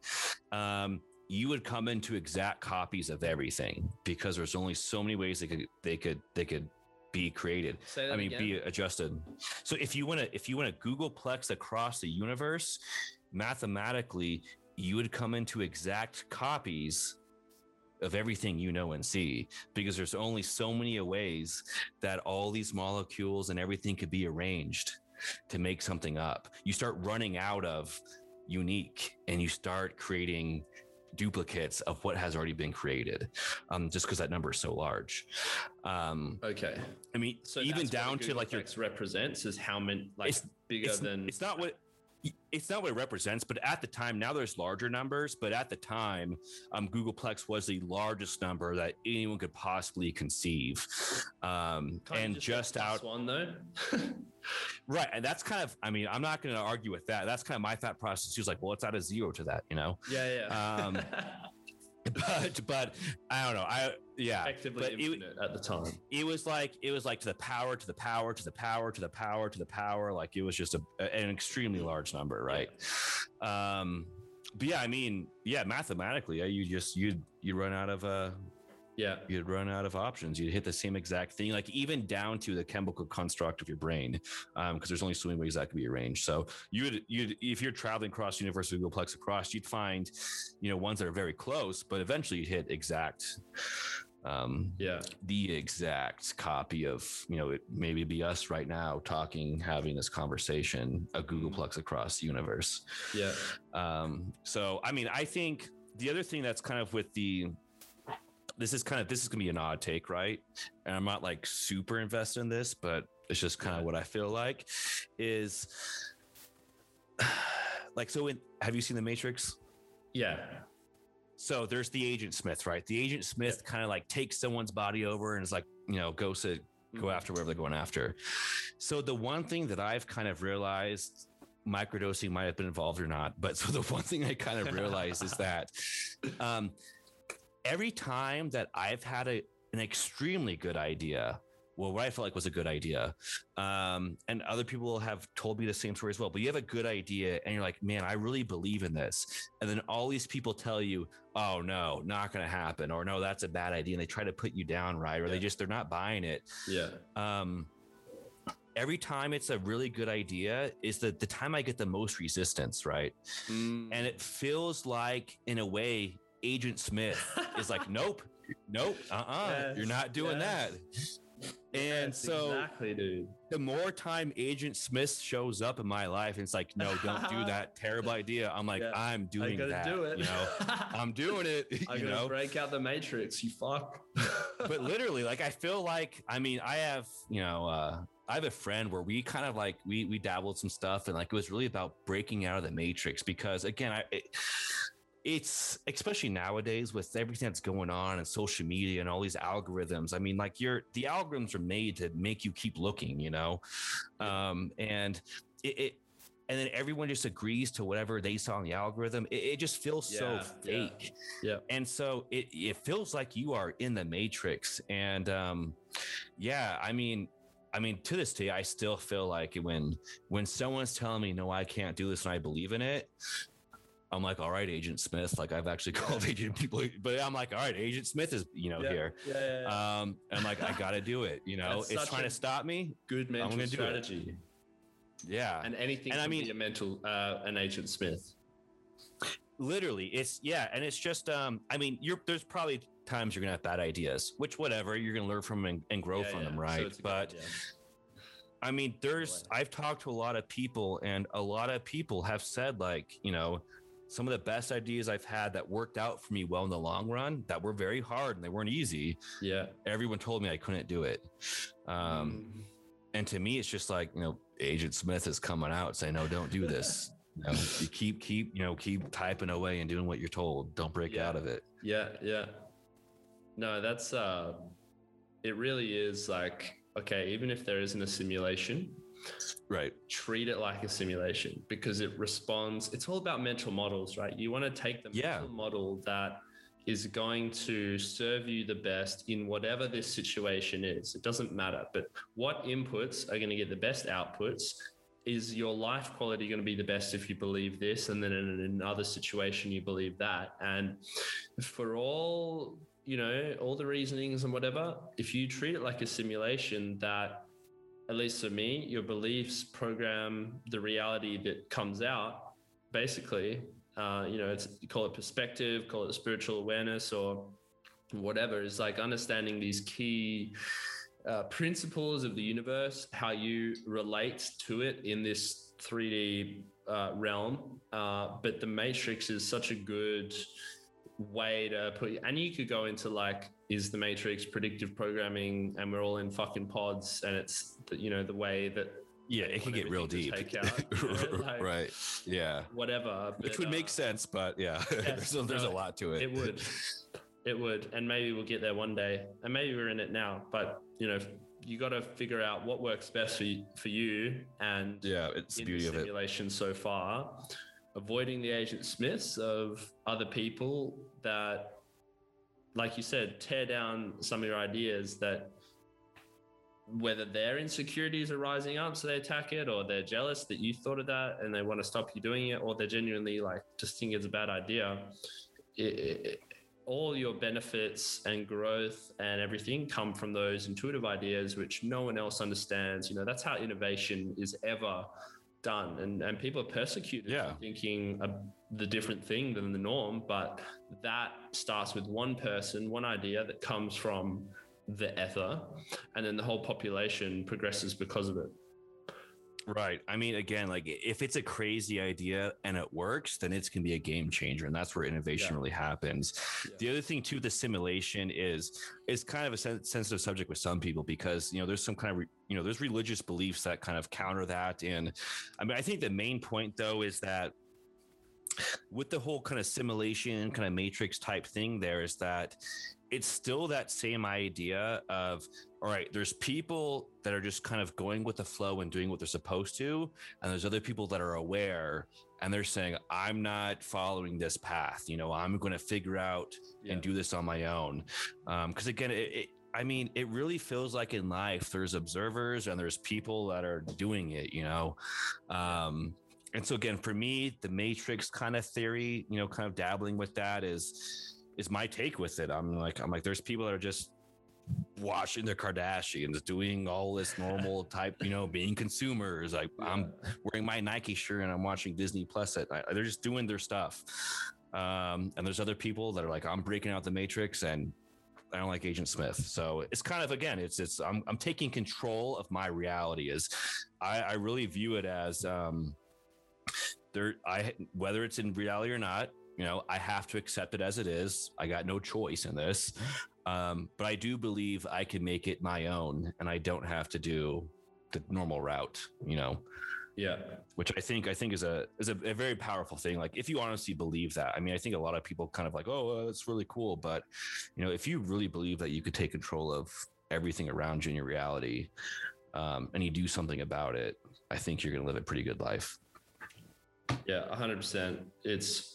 um, you would come into exact copies of everything because there's only so many ways they could they could they could be created I mean, again. be adjusted. So if you want to, if you want to Googolplex across the universe, mathematically, you would come into exact copies of everything you know and see because there's only so many ways that all these molecules and everything could be arranged to make something up. You start running out of unique and you start creating duplicates of what has already been created um, just because that number is so large um, okay. i mean So even down to like your represents is how many like It's- bigger it's, than it's not what it's not what it represents but at the time now there's larger numbers but at the time um, googolplex was the largest number that anyone could possibly conceive. Um, and go just out one though. right and that's kind of i mean i'm not going to argue with that. That's kind of my thought process. She was like well it's out of zero to that you know? Yeah, yeah. Um, but but i don't know. I yeah Effectively but it- at the time. it was like it was like to the power to the power to the power to the power to the power like it was just a, an extremely large number right um but yeah i mean yeah mathematically you just you you run out of uh Yeah. you'd run out of options you'd hit the same exact thing like even down to the chemical construct of your brain um because there's only so many ways that could be arranged so you'd you'd if you're traveling across the universe with googolplex across you'd find you know ones that are very close but eventually you'd hit exact um Yeah. the exact copy of you know it maybe be us right now talking having this conversation a googolplex across the universe Yeah. um so i mean i think the other thing that's kind of with the this is kind of this is gonna be an odd take right and i'm not like super invested in this but it's just kind of what i feel like is like so in have you seen the matrix Yeah. so there's the agent Smith, right? The agent Smith kind of like takes someone's body over and is like, you know, goes to go Mhm. after wherever they're going after. So the one thing that I've kind of realized microdosing might have been involved or not, but so the one thing I kind of realized is that um, every time that I've had a, an extremely good idea, well, what I felt like was a good idea, um, and other people have told me the same story as well. But you have a good idea, and you're like, "Man, I really believe in this," and then all these people tell you, "Oh no, not going to happen," or "No, that's a bad idea," and they try to put you down, right? Or they just they're not buying it. Yeah. Um, every time it's a really good idea is the the time I get the most resistance, right? Mm. And it feels like, in a way, Agent Smith is like, "Nope, nope, uh, uh-uh, Yes, you're not doing yes. that." And Yes, so exactly, dude. the more time Agent Smith shows up in my life, and it's like, no, don't do that terrible idea. I'm like, Yeah, I'm doing I that. do it. You know, I'm doing it. I you know, break out the matrix. You fuck. but literally, like, I feel like, I mean, I have, you know, uh, I have a friend where we kind of like we we dabbled some stuff, and like it was really about breaking out of the matrix because again, I. It, it's especially nowadays with everything that's going on and social media and all these algorithms. I mean, like you're the algorithms are made to make you keep looking, you know, um, and it, it and then everyone just agrees to whatever they saw in the algorithm. It, it just feels so Yeah, yeah. fake, Yeah. and so it it feels like you are in the matrix. And um, yeah, I mean. I mean, to this day, I still feel like when when someone's telling me no, I can't do this, and I believe in it, I'm like, all right, Agent Smith. Like I've actually called Agent people, but I'm like, all right, Agent Smith is you know yeah. here. Yeah, yeah, yeah. Um, and I'm like, I gotta do it. You know, it's trying to stop me. Good mental gonna do it. strategy. Yeah, And anything And I mean- a mental uh, an agent Smith. literally, it's yeah, and it's just um, I mean, you're there's probably times you're gonna have bad ideas, which whatever you're gonna learn from and, and grow Yeah, from yeah. them, right? good but. I mean, there's. I've talked to a lot of people, and a lot of people have said like, you know, some of the best ideas I've had that worked out for me well in the long run that were very hard and they weren't easy. yeah. Everyone told me I couldn't do it. Um, Mm. and to me, it's just like, you know, Agent Smith is coming out saying, no, don't do this. You, know, you keep keep you know keep typing away and doing what you're told. Don't break Yeah. out of it. Yeah, yeah. No, that's uh it really is like okay, even if there isn't a simulation, Right. treat it like a simulation because it responds. It's all about mental models, right? You want to take the Yeah. mental model that is going to serve you the best in whatever this situation is. It doesn't matter, but what inputs are going to get the best outputs? Is your life quality going to be the best if you believe this, and then in another situation you believe that? And for all you know, all the reasonings and whatever, if you treat it like a simulation, that at least for me, your beliefs program the reality that comes out. Basically, uh, you know, it's you call it perspective, call it spiritual awareness, or whatever. It's like understanding these key uh, principles of the universe, how you relate to it in this 3D uh, realm. Uh, but the Matrix is such a good way to put and you could go into like is the matrix predictive programming and we're all in fucking pods and it's the, you know the way that Yeah, it can get real deep. out, you know, like- right. Yeah. whatever Which would uh, make sense, but yeah, there's, a, there's a lot to it. it would it would and maybe we'll get there one day and maybe we're in it now but you know you got to figure out what works best for you, for you and Yeah, it's the beauty the of it. simulation so far, avoiding the agent Smiths of other people that, like you said, tear down some of your ideas that whether their insecurities are rising up so they attack it or they're jealous that you thought of that and they want to stop you doing it or they're genuinely like just think it's a bad idea. It, it, all your benefits and growth and everything come from those intuitive ideas which no one else understands. You know that's how innovation is ever done and and people are persecuted Yeah. for thinking a, the different thing than the norm but that starts with one person one idea that comes from the ether and then the whole population progresses because of it Right. I mean, again, like if it's a crazy idea and it works, then it's gonna be a game changer, and that's where innovation Yeah. really happens. Yeah. The other thing too, the simulation is is kind of a sen- sensitive subject with some people because you know there's some kind of re- you know there's religious beliefs that kind of counter that, and I mean I think the main point though is that with the whole kind of simulation kind of matrix type thing there is that it's still that same idea of all right there's people that are just kind of going with the flow and doing what they're supposed to and there's other people that are aware and they're saying i'm not following this path you know i'm going to figure out Yeah. and do this on my own because again it, it I mean, it really feels like in life there's observers and there's people that are doing it, you know. Um, and so again, for me, the Matrix kind of theory, you know, kind of dabbling with that is is my take with it. I'm like, I'm like, there's people that are just watching the Kardashians, doing all this normal type, you know, being consumers. Like I'm wearing my Nike shirt and I'm watching Disney Plus at night. They're just doing their stuff. Um, and there's other people that are like, I'm breaking out the Matrix and I don't like Agent Smith. So it's kind of again, it's it's I'm I'm taking control of my reality. Is I, I really view it as um there I whether it's in reality or not, you know, I have to accept it as it is. I got no choice in this. Um, but I do believe I can make it my own and I don't have to do the normal route, you know yeah which I think I think is a is a, a very powerful thing. Like if you honestly believe that, I mean, I think a lot of people kind of like, oh, uh, that's really cool, but you know, if you really believe that you could take control of everything around you in your reality, um, and you do something about it, I think you're going to live a pretty good life. Yeah, 100%. It's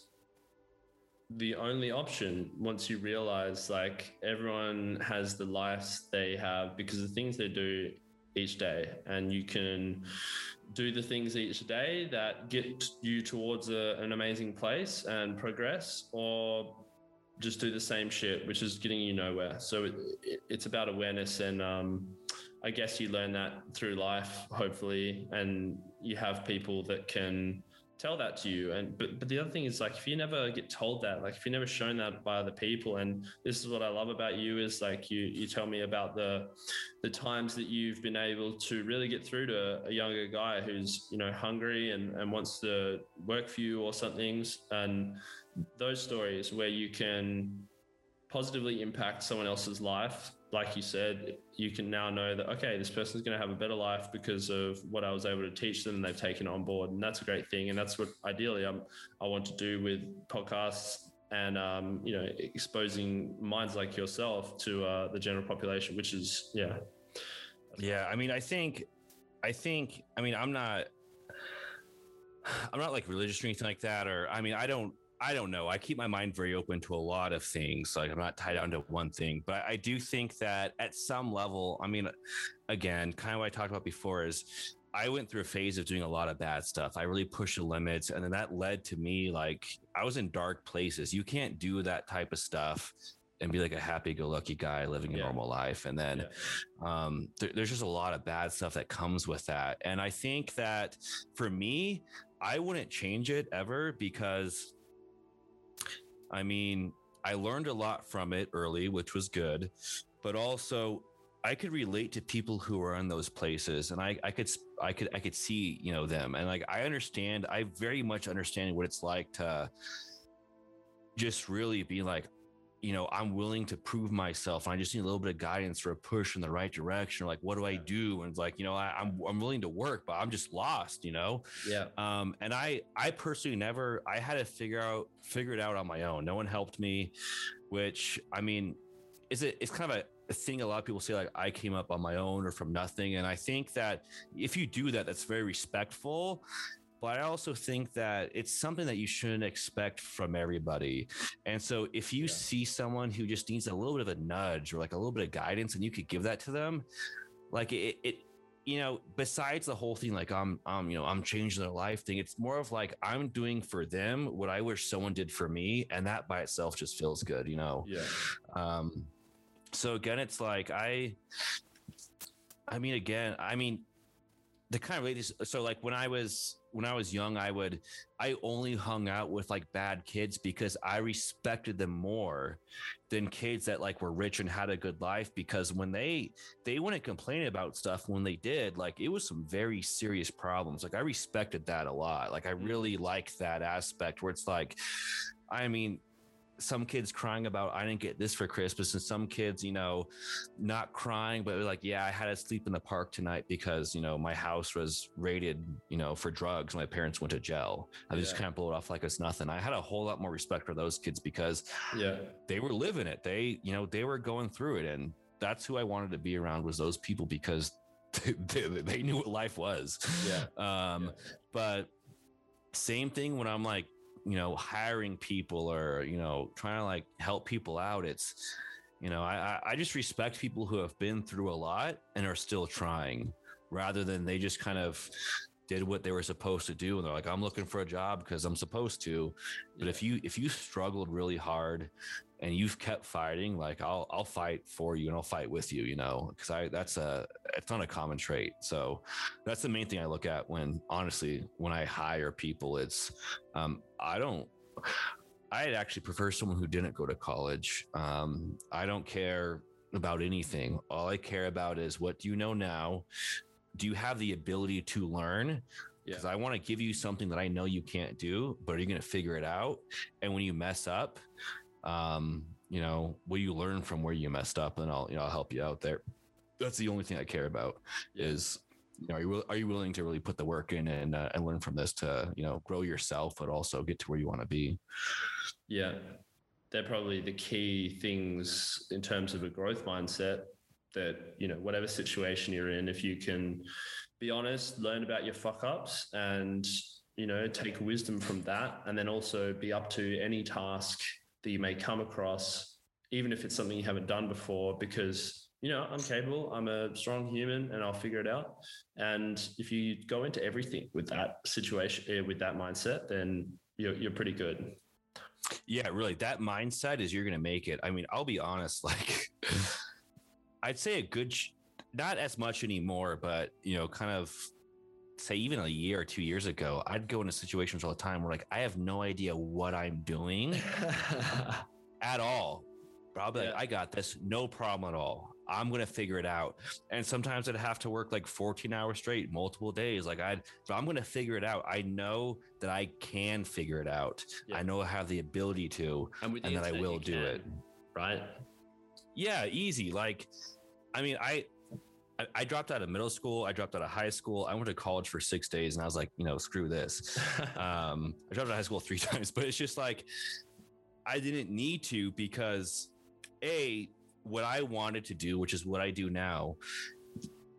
the only option once you realize like everyone has the lives they have because the things they do each day. And you can do the things each day that get you towards a, an amazing place and progress or just do the same shit which is getting you nowhere. So it, it, it's about awareness and um, i guess you learn that through life hopefully and you have people that can tell that to you. And but, but the other thing is like if you never get told that like if you're never shown that by other people and this is what i love about you is like you you tell me about the the times that you've been able to really get through to a younger guy who's you know hungry and and wants to work for you or something and those stories where you can positively impact someone else's life like you said, you can now know that okay, this person's going to have a better life because of what I was able to teach them, and they've taken on board, and that's a great thing. And that's what ideally I'm, I want to do with podcasts and um, you know exposing minds like yourself to uh, the general population, which is yeah, yeah. I mean, I think, I think, I mean, I'm not, I'm not like religious or anything like that, or I mean, I don't I don't know. I keep my mind very open to a lot of things. Like I'm not tied down to one thing, but I do think that at some level, I mean, again, kind of what I talked about before is I went through a phase of doing a lot of bad stuff. I really pushed the limits. And then that led to me like I was in dark places. You can't do that type of stuff and be like a happy go lucky guy living a yeah. normal life. And then yeah. um, th- there's just a lot of bad stuff that comes with that. And I think that for me, I wouldn't change it ever because I mean, I learned a lot from it early, which was good, but also I could relate to people who are in those places and I, I could, I could, I could see, you know, them. And like, I understand, I very much understand what it's like to just really be like, you know, I'm willing to prove myself. And I just need a little bit of guidance or a push in the right direction. Or like, what do I do? And it's like, you know, I, am I'm, I'm willing to work, but I'm just lost, you know? Yeah. Um, and I, I personally never, I had to figure out, figure it out on my own. No one helped me, which I mean, is it, it's kind of a, a thing a lot of people say like I came up on my own or from nothing. And I think that if you do that, that's very respectful but I also think that it's something that you shouldn't expect from everybody. And so if you yeah. see someone who just needs a little bit of a nudge or like a little bit of guidance and you could give that to them, like it, it you know, besides the whole thing, like I'm, I'm, you know, I'm changing their life thing. It's more of like I'm doing for them what I wish someone did for me, and that by itself just feels good, you know. Yeah. Um. So again, it's like I, I mean, again, I mean, the kind of ladies. So like when I was when I was young, I would I only hung out with like bad kids because I respected them more than kids that like were rich and had a good life. Because when they they wouldn't complain about stuff when they did, like it was some very serious problems. Like I respected that a lot. Like I mm. really liked that aspect where it's like, I mean, some kids crying about I didn't get this for Christmas, and some kids, you know, not crying, but like, yeah, I had to sleep in the park tonight because you know my house was raided, you know, for drugs. My parents went to jail. I yeah. just kind of blow it off like it's nothing. I had a whole lot more respect for those kids because yeah, they were living it. They, you know, they were going through it, and that's who I wanted to be around was those people because they, they knew what life was. Yeah. Um, yeah. but same thing when I'm like you know hiring people or you know trying to like help people out it's you know i i just respect people who have been through a lot and are still trying rather than they just kind of did what they were supposed to do and they're like i'm looking for a job because i'm supposed to. But if you if you struggled really hard and you've kept fighting like i'll i'll fight for you and i'll fight with you you know because i that's a it's not a common trait. So that's the main thing i look at when honestly when i hire people it's um i don't i'd actually prefer someone who didn't go to college. Um i don't care about anything. All i care about is what do you know now? Do you have the ability to learn? Because yeah. I want to give you something that I know you can't do, but are you going to figure it out? And when you mess up, um, you know, will you learn from where you messed up, and I'll you know I'll help you out there. That's the only thing I care about is you know, are you are you willing to really put the work in and uh, and learn from this to you know grow yourself, but also get to where you want to be. Yeah, they're probably the key things in terms of a growth mindset. That you know, whatever situation you're in, if you can be honest, learn about your fuck ups, and you know, take wisdom from that, and then also be up to any task that you may come across, even if it's something you haven't done before, because you know, I'm capable, I'm a strong human and I'll figure it out. And if you go into everything with that situation, eh, with that mindset, then you're, you're pretty good. Yeah, really. That mindset is you're going to make it. I mean, I'll be honest, like, I'd say a good, not as much anymore, but, you know, kind of say even a year or two years ago, I'd go into situations all the time where like I have no idea what I'm doing at all. Probably yeah. like, I got this, no problem at all. I'm gonna figure it out. And sometimes I'd have to work like 14 hours straight, multiple days. Like I'd, but I'm gonna figure it out. I know that I can figure it out. Yeah. I know I have the ability to, and, and that I will do it. Right. Yeah, easy. Like, I mean, I, I, I dropped out of middle school. I dropped out of high school. I went to college for six days, and I was like, you know, screw this. um, I dropped out of high school three times, but it's just like I didn't need to because a what I wanted to do, which is what I do now,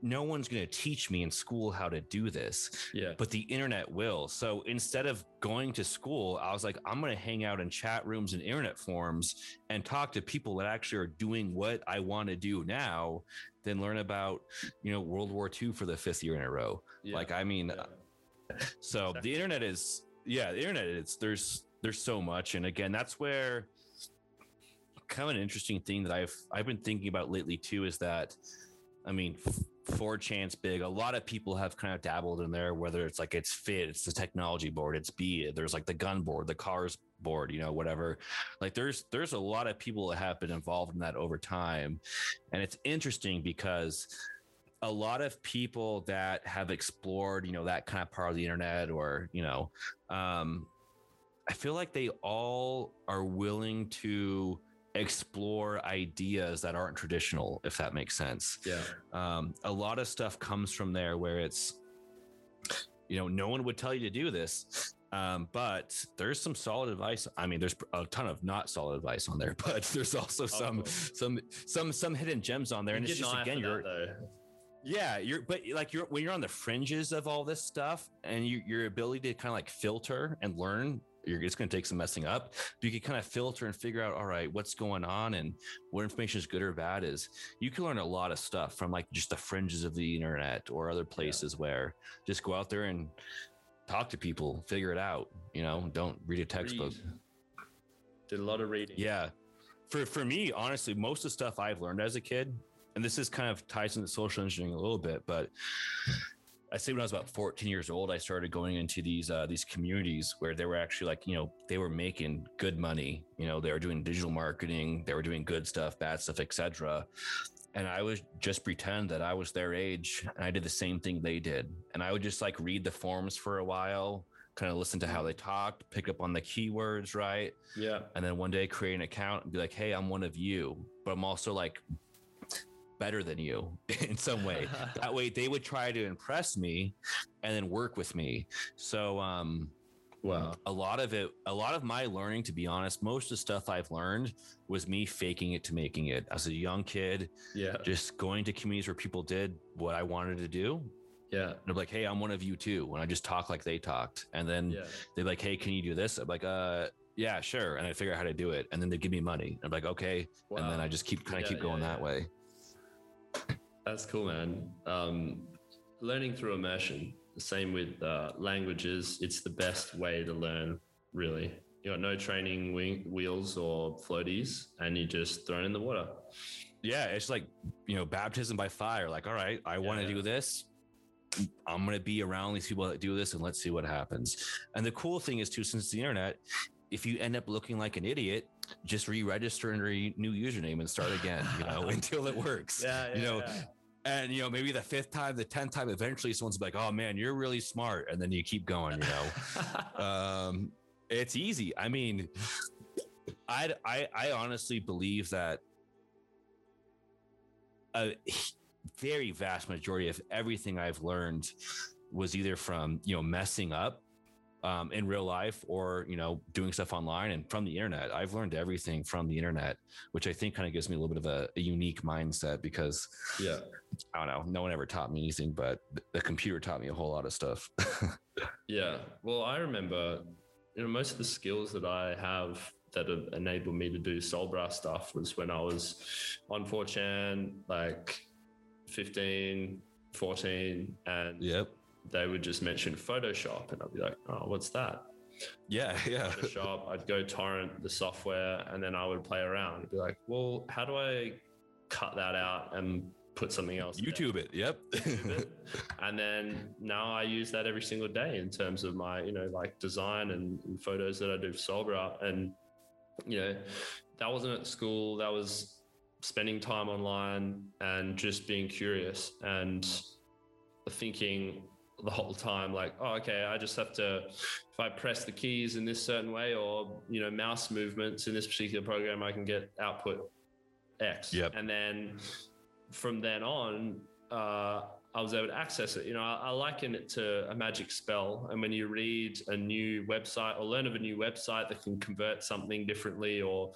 no one's going to teach me in school how to do this. Yeah. But the internet will. So instead of going to school, I was like, I'm going to hang out in chat rooms and internet forums and talk to people that actually are doing what I want to do now, then learn about, you know, World War II for the fifth year in a row. Yeah. Like, I mean, Yeah. so the internet is, yeah, the internet, it's, there's, there's so much. And again, that's where kind of an interesting thing that I've, I've been thinking about lately too, is that, I mean, 4chan's big. A lot of people have kind of dabbled in there, whether it's like it's fit, it's the technology board, it's B, there's like the gun board, the cars board, you know, whatever. Like there's there's a lot of people that have been involved in that over time. And it's interesting because a lot of people that have explored, you know, that kind of part of the internet or, you know, um, I feel like they all are willing to explore ideas that aren't traditional, if that makes sense Yeah. um, a lot of stuff comes from there where it's you know no one would tell you to do this um, but there's some solid advice i mean there's a ton of not solid advice on there but there's also some course. some some some hidden gems on there and it's just again you're though. yeah you're but like you're when you're on the fringes of all this stuff and you, your ability to kind of like filter and learn you're, it's going to take some messing up but you can kind of filter and figure out all right what's going on and what information is good or bad is you can learn a lot of stuff from like just the fringes of the internet or other places where just go out there and talk to people figure it out you know don't read a textbook Read. Did a lot of reading. yeah. For for me, honestly, most of the stuff I've learned as a kid, and this is kind of ties into social engineering a little bit, but I say when I was about 14 years old, I started going into these uh, these communities where they were actually like, you know, they were making good money. You know, they were doing digital marketing, they were doing good stuff, bad stuff, etc. And I would just pretend that I was their age, and I did the same thing they did. And I would just like read the forums for a while, kind of listen to how they talked, pick up on the keywords, right? Yeah. and then one day create an account and be like, hey, I'm one of you, but I'm also like better than you in some way. that way they would try to impress me and then work with me. So um Wow. a lot of it, a lot of my learning, to be honest, most of the stuff I've learned was me faking it to making it as a young kid, Yeah. just going to communities where people did what I wanted to do. Yeah. And I'm like, hey, I'm one of you too. When I just talk like they talked. And then Yeah. they're like, hey, can you do this? I'm like, uh, yeah, sure. And I figure out how to do it. And then they give me money. I'm like, okay. And then I just keep kind of Yeah, keep going yeah, that way. That's cool, man. Um, learning through immersion. The same with uh, languages. It's the best way to learn, really. You got no training wing, wheels or floaties, and you just thrown in the water. Yeah. It's like, you know, baptism by fire. Like, all right, I want to Yeah. do this. I'm going to be around these people that do this and let's see what happens. And the cool thing is, too, since the internet, if you end up looking like an idiot, just re-register under a new username and start again, you know, until it works. yeah you know, and you know, maybe the fifth time, the tenth time, eventually someone's like, "Oh man, you're really smart," and then you keep going. You know, um, it's easy. I mean, I I I honestly believe that a very vast majority of everything I've learned was either from you know messing up um, in real life or you know doing stuff online and from the internet. I've learned everything from the internet, which I think kind of gives me a little bit of a, a unique mindset because yeah. I don't know, no one ever taught me anything, but the computer taught me a whole lot of stuff. Yeah. Well, I remember, you know, most of the skills that I have that have enabled me to do Solbra stuff was when I was on 4chan, like 15, 14, and yep. They would just mention Photoshop, and I'd be like, oh, what's that? Yeah. Yeah. Photoshop. I'd go torrent the software, and then I would play around. I'd be like, well, how do I cut that out and put something else? there? YouTube it. Yep. YouTube it. and then now I use that every single day in terms of my, you know, like design and, and photos that I do for Solbra. And, you know, that wasn't at school. That was spending time online and just being curious and thinking the whole time like oh okay i just have to if i press the keys in this certain way or you know mouse movements in this particular program i can get output X. Yep. And then from then on, uh, I was able to access it. You know, I, I, liken it to a magic spell. And when you read a new website or learn of a new website that can convert something differently or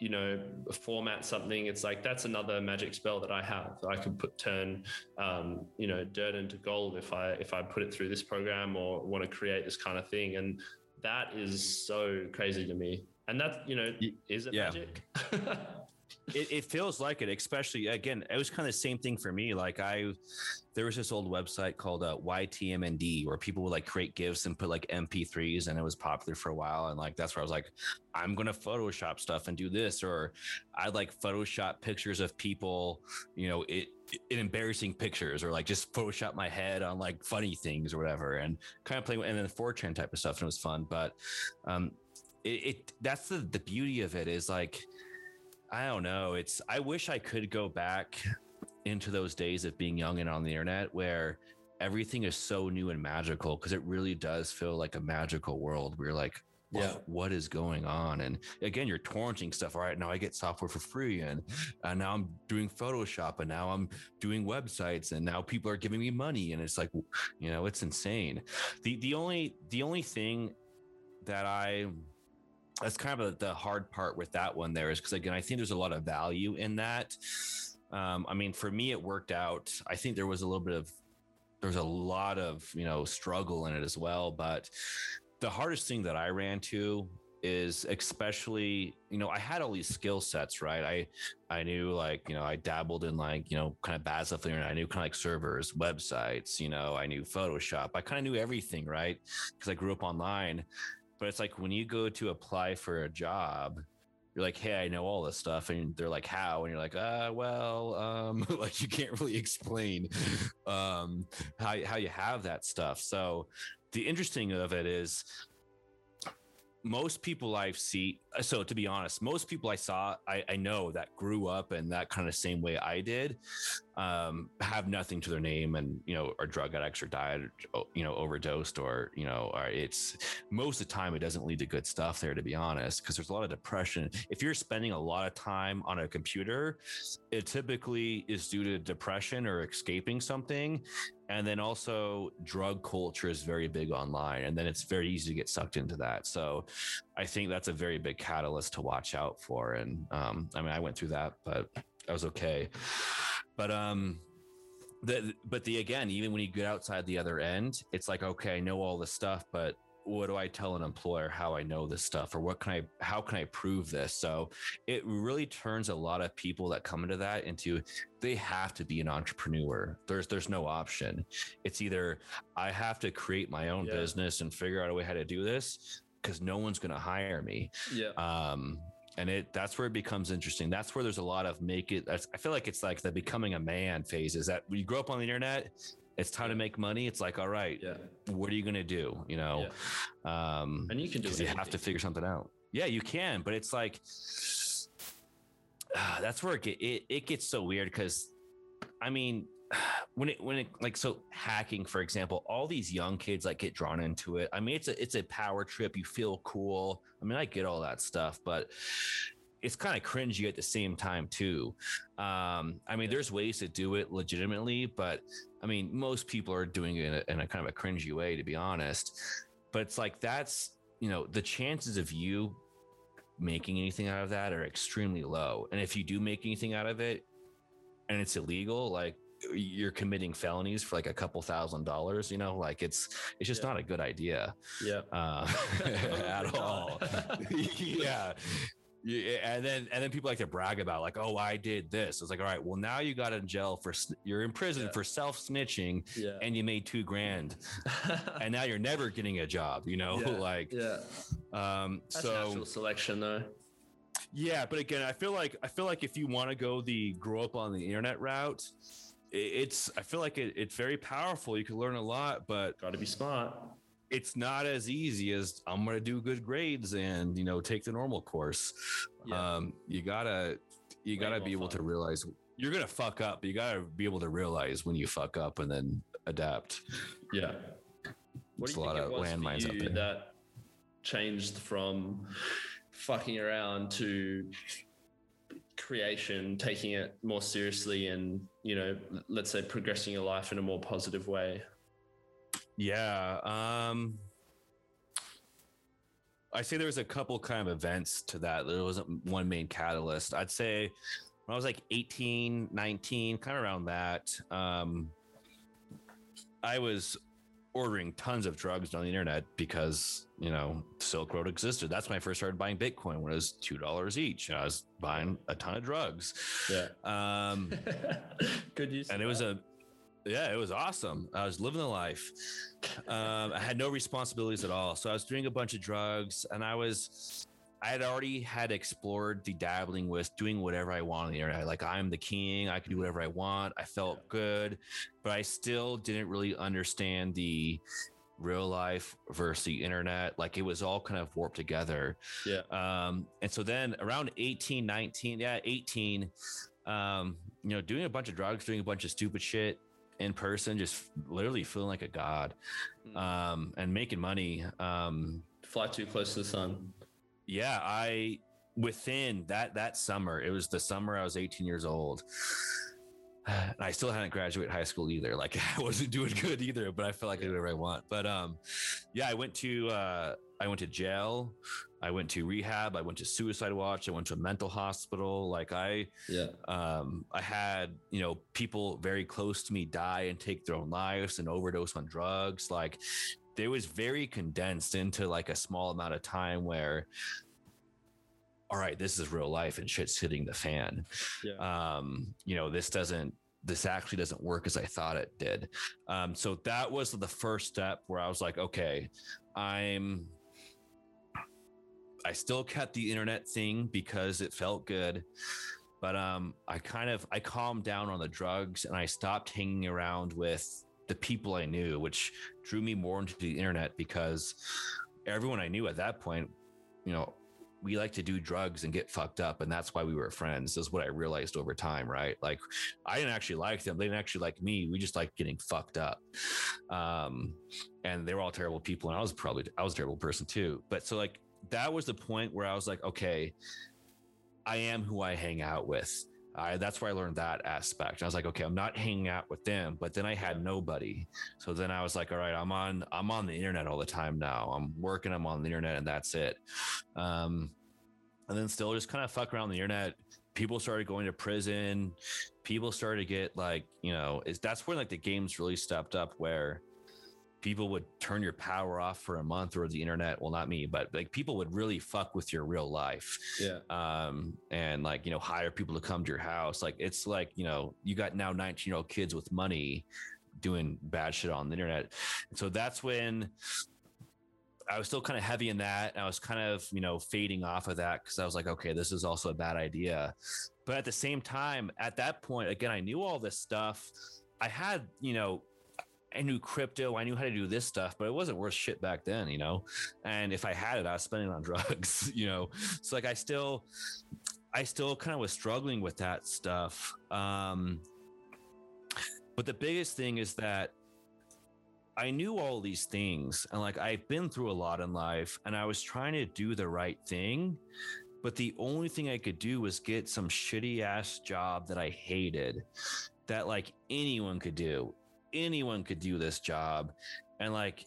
you know format something it's like that's another magic spell that i have. I can put turn um, you know dirt into gold if i if i put it through this program or want to create this kind of thing. And that is so crazy to me. And that you know is it yeah. magic it, it, feels like it, especially again, it was kind of the same thing for me. Like I, there was this old website called uh, YTMND where people would like create GIFs and put like MP3s, and it was popular for a while. And like that's where I was like, I'm gonna Photoshop stuff and do this, or I'd like Photoshop pictures of people, you know, it in embarrassing pictures or like just Photoshop my head on like funny things or whatever and kind of playing and then the 4chan type of stuff and it was fun. But um it, it that's the the beauty of it is like I don't know. It's I wish I could go back into those days of being young and on the internet where everything is so new and magical because it really does feel like a magical world where you're like yeah. what is going on? And again you're torrenting stuff. All right now i get software for free and uh, now i'm doing photoshop and now i'm doing websites and now people are giving me money. And it's like you know it's insane. The the only the only thing that i that's kind of the hard part with that one there is because again i think there's a lot of value in that. Um, i mean for me it worked out. I think there was a little bit of there's a lot of you know struggle in it as well but the hardest thing that i ran to is especially you know i had all these skill sets right? I i knew like you know i dabbled in like you know kind of bad stuff and i knew kind of like servers websites you know i knew photoshop i kind of knew everything right? Because i grew up online but it's like when you go to apply for a job, you're like, hey, I know all this stuff. And they're like, how? And you're like, uh, well, um, like you can't really explain um, how, how you have that stuff. So the interesting of it is most people I've seen, so to be honest, most people I saw, I, I know that grew up in that kind of same way I did, um, have nothing to their name and, you know, are drug addicts or died, you know, overdosed or, you know, it's most of the time it doesn't lead to good stuff there, to be honest, because there's a lot of depression. If you're spending a lot of time on a computer, it typically is due to depression or escaping something. And then also drug culture is very big online. And then it's very easy to get sucked into that. So I think that's a very big catalyst to watch out for. And um, I mean, I went through that, but I was okay. But um, the but the again, even when you get outside the other end, it's like okay, I know all this stuff, but what do I tell an employer how I know this stuff or what can I how can I prove this? So it really turns a lot of people that come into that into they have to be an entrepreneur. There's there's no option. It's either I have to create my own yeah. business and figure out a way how to do this because no one's going to hire me. Yeah. Um and it that's where it becomes interesting. That's where there's a lot of make it i feel like it's like the becoming a man phase is that when you grow up on the internet it's time to make money. It's like all right yeah. what are you going to do you know? Yeah. um and you can do you have to figure something out. Yeah you can but it's like uh, that's where it, it, it gets so weird because i mean when it when it like so hacking for example all these young kids like get drawn into it i mean it's a it's a power trip. You feel cool. I mean i get all that stuff but it's kind of cringy at the same time too. Um i mean there's ways to do it legitimately but i mean most people are doing it in a, in a kind of a cringy way to be honest. But it's like that's you know the chances of you making anything out of that are extremely low. And if you do make anything out of it and it's illegal like you're committing felonies for like a couple thousand dollars you know like it's it's just yeah. not a good idea yeah uh, at all yeah yeah, and then and then people like to brag about like, oh, I did this. It's like, all right, well, now you got in jail for you're in prison yeah. for self snitching, yeah. and you made two grand, and now you're never getting a job. You know, yeah. like, yeah. Um, That's so natural selection though. Yeah, but again, I feel like I feel like if you want to go the grow up on the internet route, it's I feel like it, it's very powerful. You can learn a lot, but got to be smart. It's not as easy as I'm going to do good grades and you know take the normal course. Yeah. Um, you gotta you Way gotta be able fun. to realize you're gonna fuck up. But you gotta be able to realize when you fuck up and then adapt. Yeah. What There's a lot of landmines out there. That changed from fucking around to creation, taking it more seriously, and you know, let's say progressing your life in a more positive way? Yeah. Um, I say there was a couple kind of events to that. There wasn't one main catalyst. I'd say when I was like 18, 19, kind of around that, um, I was ordering tons of drugs on the internet because you know Silk Road existed. That's when I first started buying Bitcoin when it was two dollars each. And I was buying a ton of drugs. Yeah. Um, Good use. and it was a yeah, it was awesome. I was living the life. Um, I had no responsibilities at all, so I was doing a bunch of drugs, and I was. I had already had explored the dabbling with doing whatever I want on the internet. Like I'm the king, I can do whatever I want. I felt good, but I still didn't really understand the real life versus the internet. Like it was all kind of warped together. Yeah. Um, and so then around 18, 19, yeah, 18, um, you know, doing a bunch of drugs, doing a bunch of stupid shit in person, just literally feeling like a god, Mm. um, and making money. Um, Fly too close to the sun. yeah, I within that that summer, it was the summer I was 18 years old. And I still hadn't graduated high school either. Like I wasn't doing good either, but I felt like I did whatever I want. But um, yeah, I went to uh, I went to jail, I went to rehab, I went to suicide watch, I went to a mental hospital. Like I Yeah. um, I had you know people very close to me die and take their own lives and overdose on drugs. Like it was very condensed into like a small amount of time where, all right, this is real life and shit's hitting the fan. Yeah. Um, you know, this doesn't. This actually doesn't work as I thought it did. Um, so that was the first step where I was like, okay, I'm I still kept the internet thing because it felt good. But um I kind of I calmed down on the drugs and I stopped hanging around with the people I knew, which drew me more into the internet because everyone I knew at that point, you know, we like to do drugs and get fucked up, and that's why we were friends. Is what I realized over time, right? Like, I didn't actually like them; they didn't actually like me. We just like getting fucked up, um, and they were all terrible people, and I was probably I was a terrible person too. But so like that was the point where I was like, okay, I am who I hang out with. I, that's where I learned that aspect. I was like, okay, I'm not hanging out with them, but then I had nobody. So then I was like, all right, I'm on, I'm on the internet all the time now. I'm working, I'm on the internet, and that's it. Um, and then still just kind of fuck around the internet. People started going to prison. People started to get like, you know, is that's where like the games really stepped up, where people would turn your power off for a month or the internet. Well, not me, but like people would really fuck with your real life Yeah. um and like you know hire people to come to your house like it's like you know you got now 19 year old kids with money doing bad shit on the internet and so that's when i was still kind of heavy in that and i was kind of you know fading off of that because i was like okay this is also a bad idea but at the same time at that point again i knew all this stuff i had you know I knew crypto. I knew how to do this stuff, but it wasn't worth shit back then, you know. And if I had it, I was spending on drugs, you know. So like, I still, I still kind of was struggling with that stuff. Um, but the biggest thing is that I knew all these things, and like I've been through a lot in life, and I was trying to do the right thing. But the only thing I could do was get some shitty ass job that I hated, that like anyone could do anyone could do this job. And like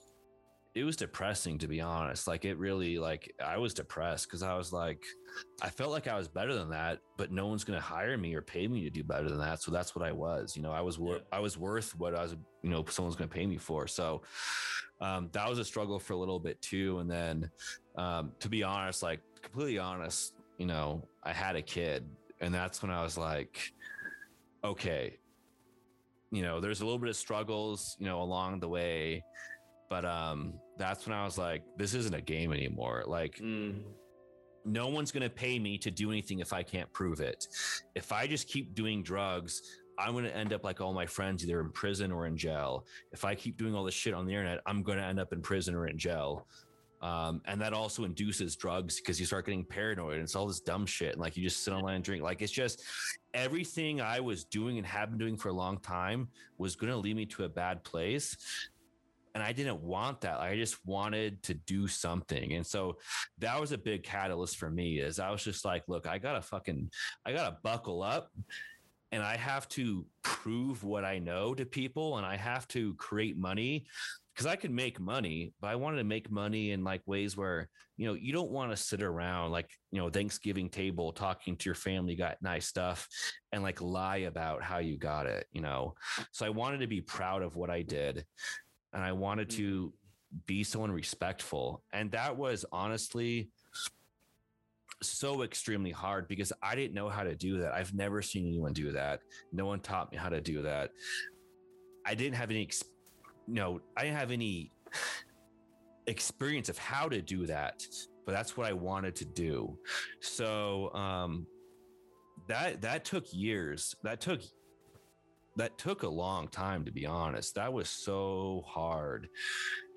it was depressing to be honest. Like it really like i was depressed because i was like i felt like i was better than that but no one's going to hire me or pay me to do better than that. So that's what i was you know? I was wor- Yeah. i was worth what i was you know someone's going to pay me for. So um, that was a struggle for a little bit too. And then um, to be honest like completely honest you know i had a kid. And that's when i was like okay you know there's a little bit of struggles you know along the way but um that's when i was like this isn't a game anymore. Like Mm. no one's going to pay me to do anything if i can't prove it. If i just keep doing drugs i'm going to end up like all my friends either in prison or in jail. If i keep doing all this shit on the internet i'm going to end up in prison or in jail um, and that also induces drugs because you start getting paranoid and it's all this dumb shit and like you just sit online and drink like it's just everything i was doing and have been doing for a long time was going to lead me to a bad place and I didn't want that. I just wanted to do something. And so that was a big catalyst for me is I was just like, look, I gotta fucking, I gotta buckle up and I have to prove what I know to people and I have to create money because I could make money, but I wanted to make money in like ways where, you know, you don't want to sit around like, you know, Thanksgiving table talking to your family, got nice stuff and like lie about how you got it, you know? So I wanted to be proud of what I did and I wanted to mm-hmm. be someone respectful. And that was honestly so extremely hard because I didn't know how to do that. I've never seen anyone do that. No one taught me how to do that. I didn't have any no, I didn't have any experience of how to do that, but that's what I wanted to do. So um, that that took years. That took that took a long time to be honest. That was so hard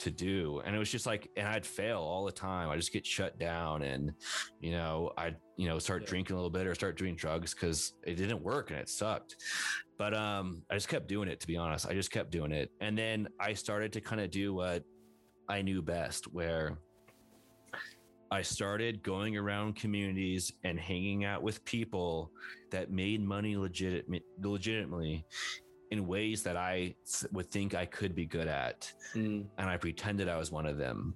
to do. And it was just like, and I'd fail all the time. I just get shut down and, you know, I'd, you know, start yeah. drinking a little bit or start doing drugs because it didn't work and it sucked. But um, I just kept doing it to be honest. I just kept doing it. And then I started to kind of do what I knew best, where I started going around communities and hanging out with people that made money legit, legitimately in ways that I would think I could be good at. Mm. And I pretended I was one of them.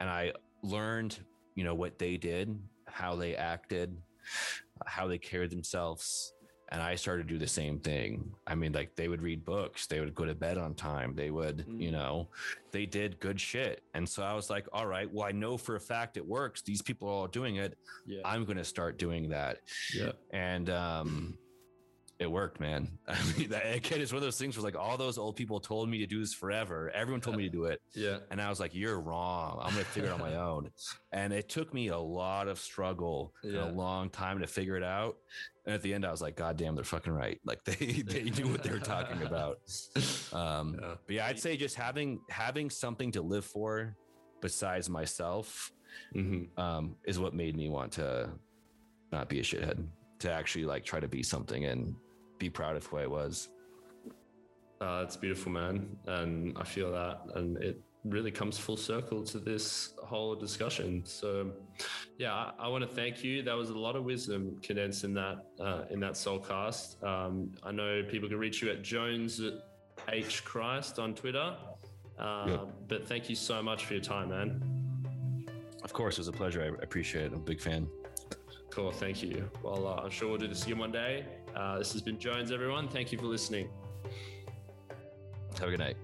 And I learned, you know, what they did, how they acted, how they carried themselves, and I started to do the same thing. I mean, like they would read books, they would go to bed on time, they would, mm. you know, they did good shit. And so I was like, all right, well, I know for a fact it works. These people are all doing it. Yeah. I'm going to start doing that. Yeah. And, um, it worked, man. I mean, that, again, it's one of those things where like all those old people told me to do this forever. Everyone told me to do it. Yeah. And I was like, you're wrong. I'm going to figure it out on my own. And it took me a lot of struggle yeah. and a long time to figure it out. And at the end, I was like, God damn, they're fucking right. Like they, they knew what they were talking about. Um, yeah. But yeah, I'd say just having, having something to live for besides myself mm-hmm. um, is what made me want to not be a shithead to actually like try to be something and be proud of who I was. Uh, it's beautiful, man, and I feel that, and it really comes full circle to this whole discussion. So, yeah, I, I want to thank you. That was a lot of wisdom condensed in that uh, in that soulcast. Um, I know people can reach you at Jones H Christ on Twitter, uh, yep. but thank you so much for your time, man. Of course, it was a pleasure. I appreciate it. I'm a big fan. Cool. Thank you. Well, uh, I'm sure we'll do this again one day. Uh, this has been Jones, everyone. Thank you for listening. Have a good night.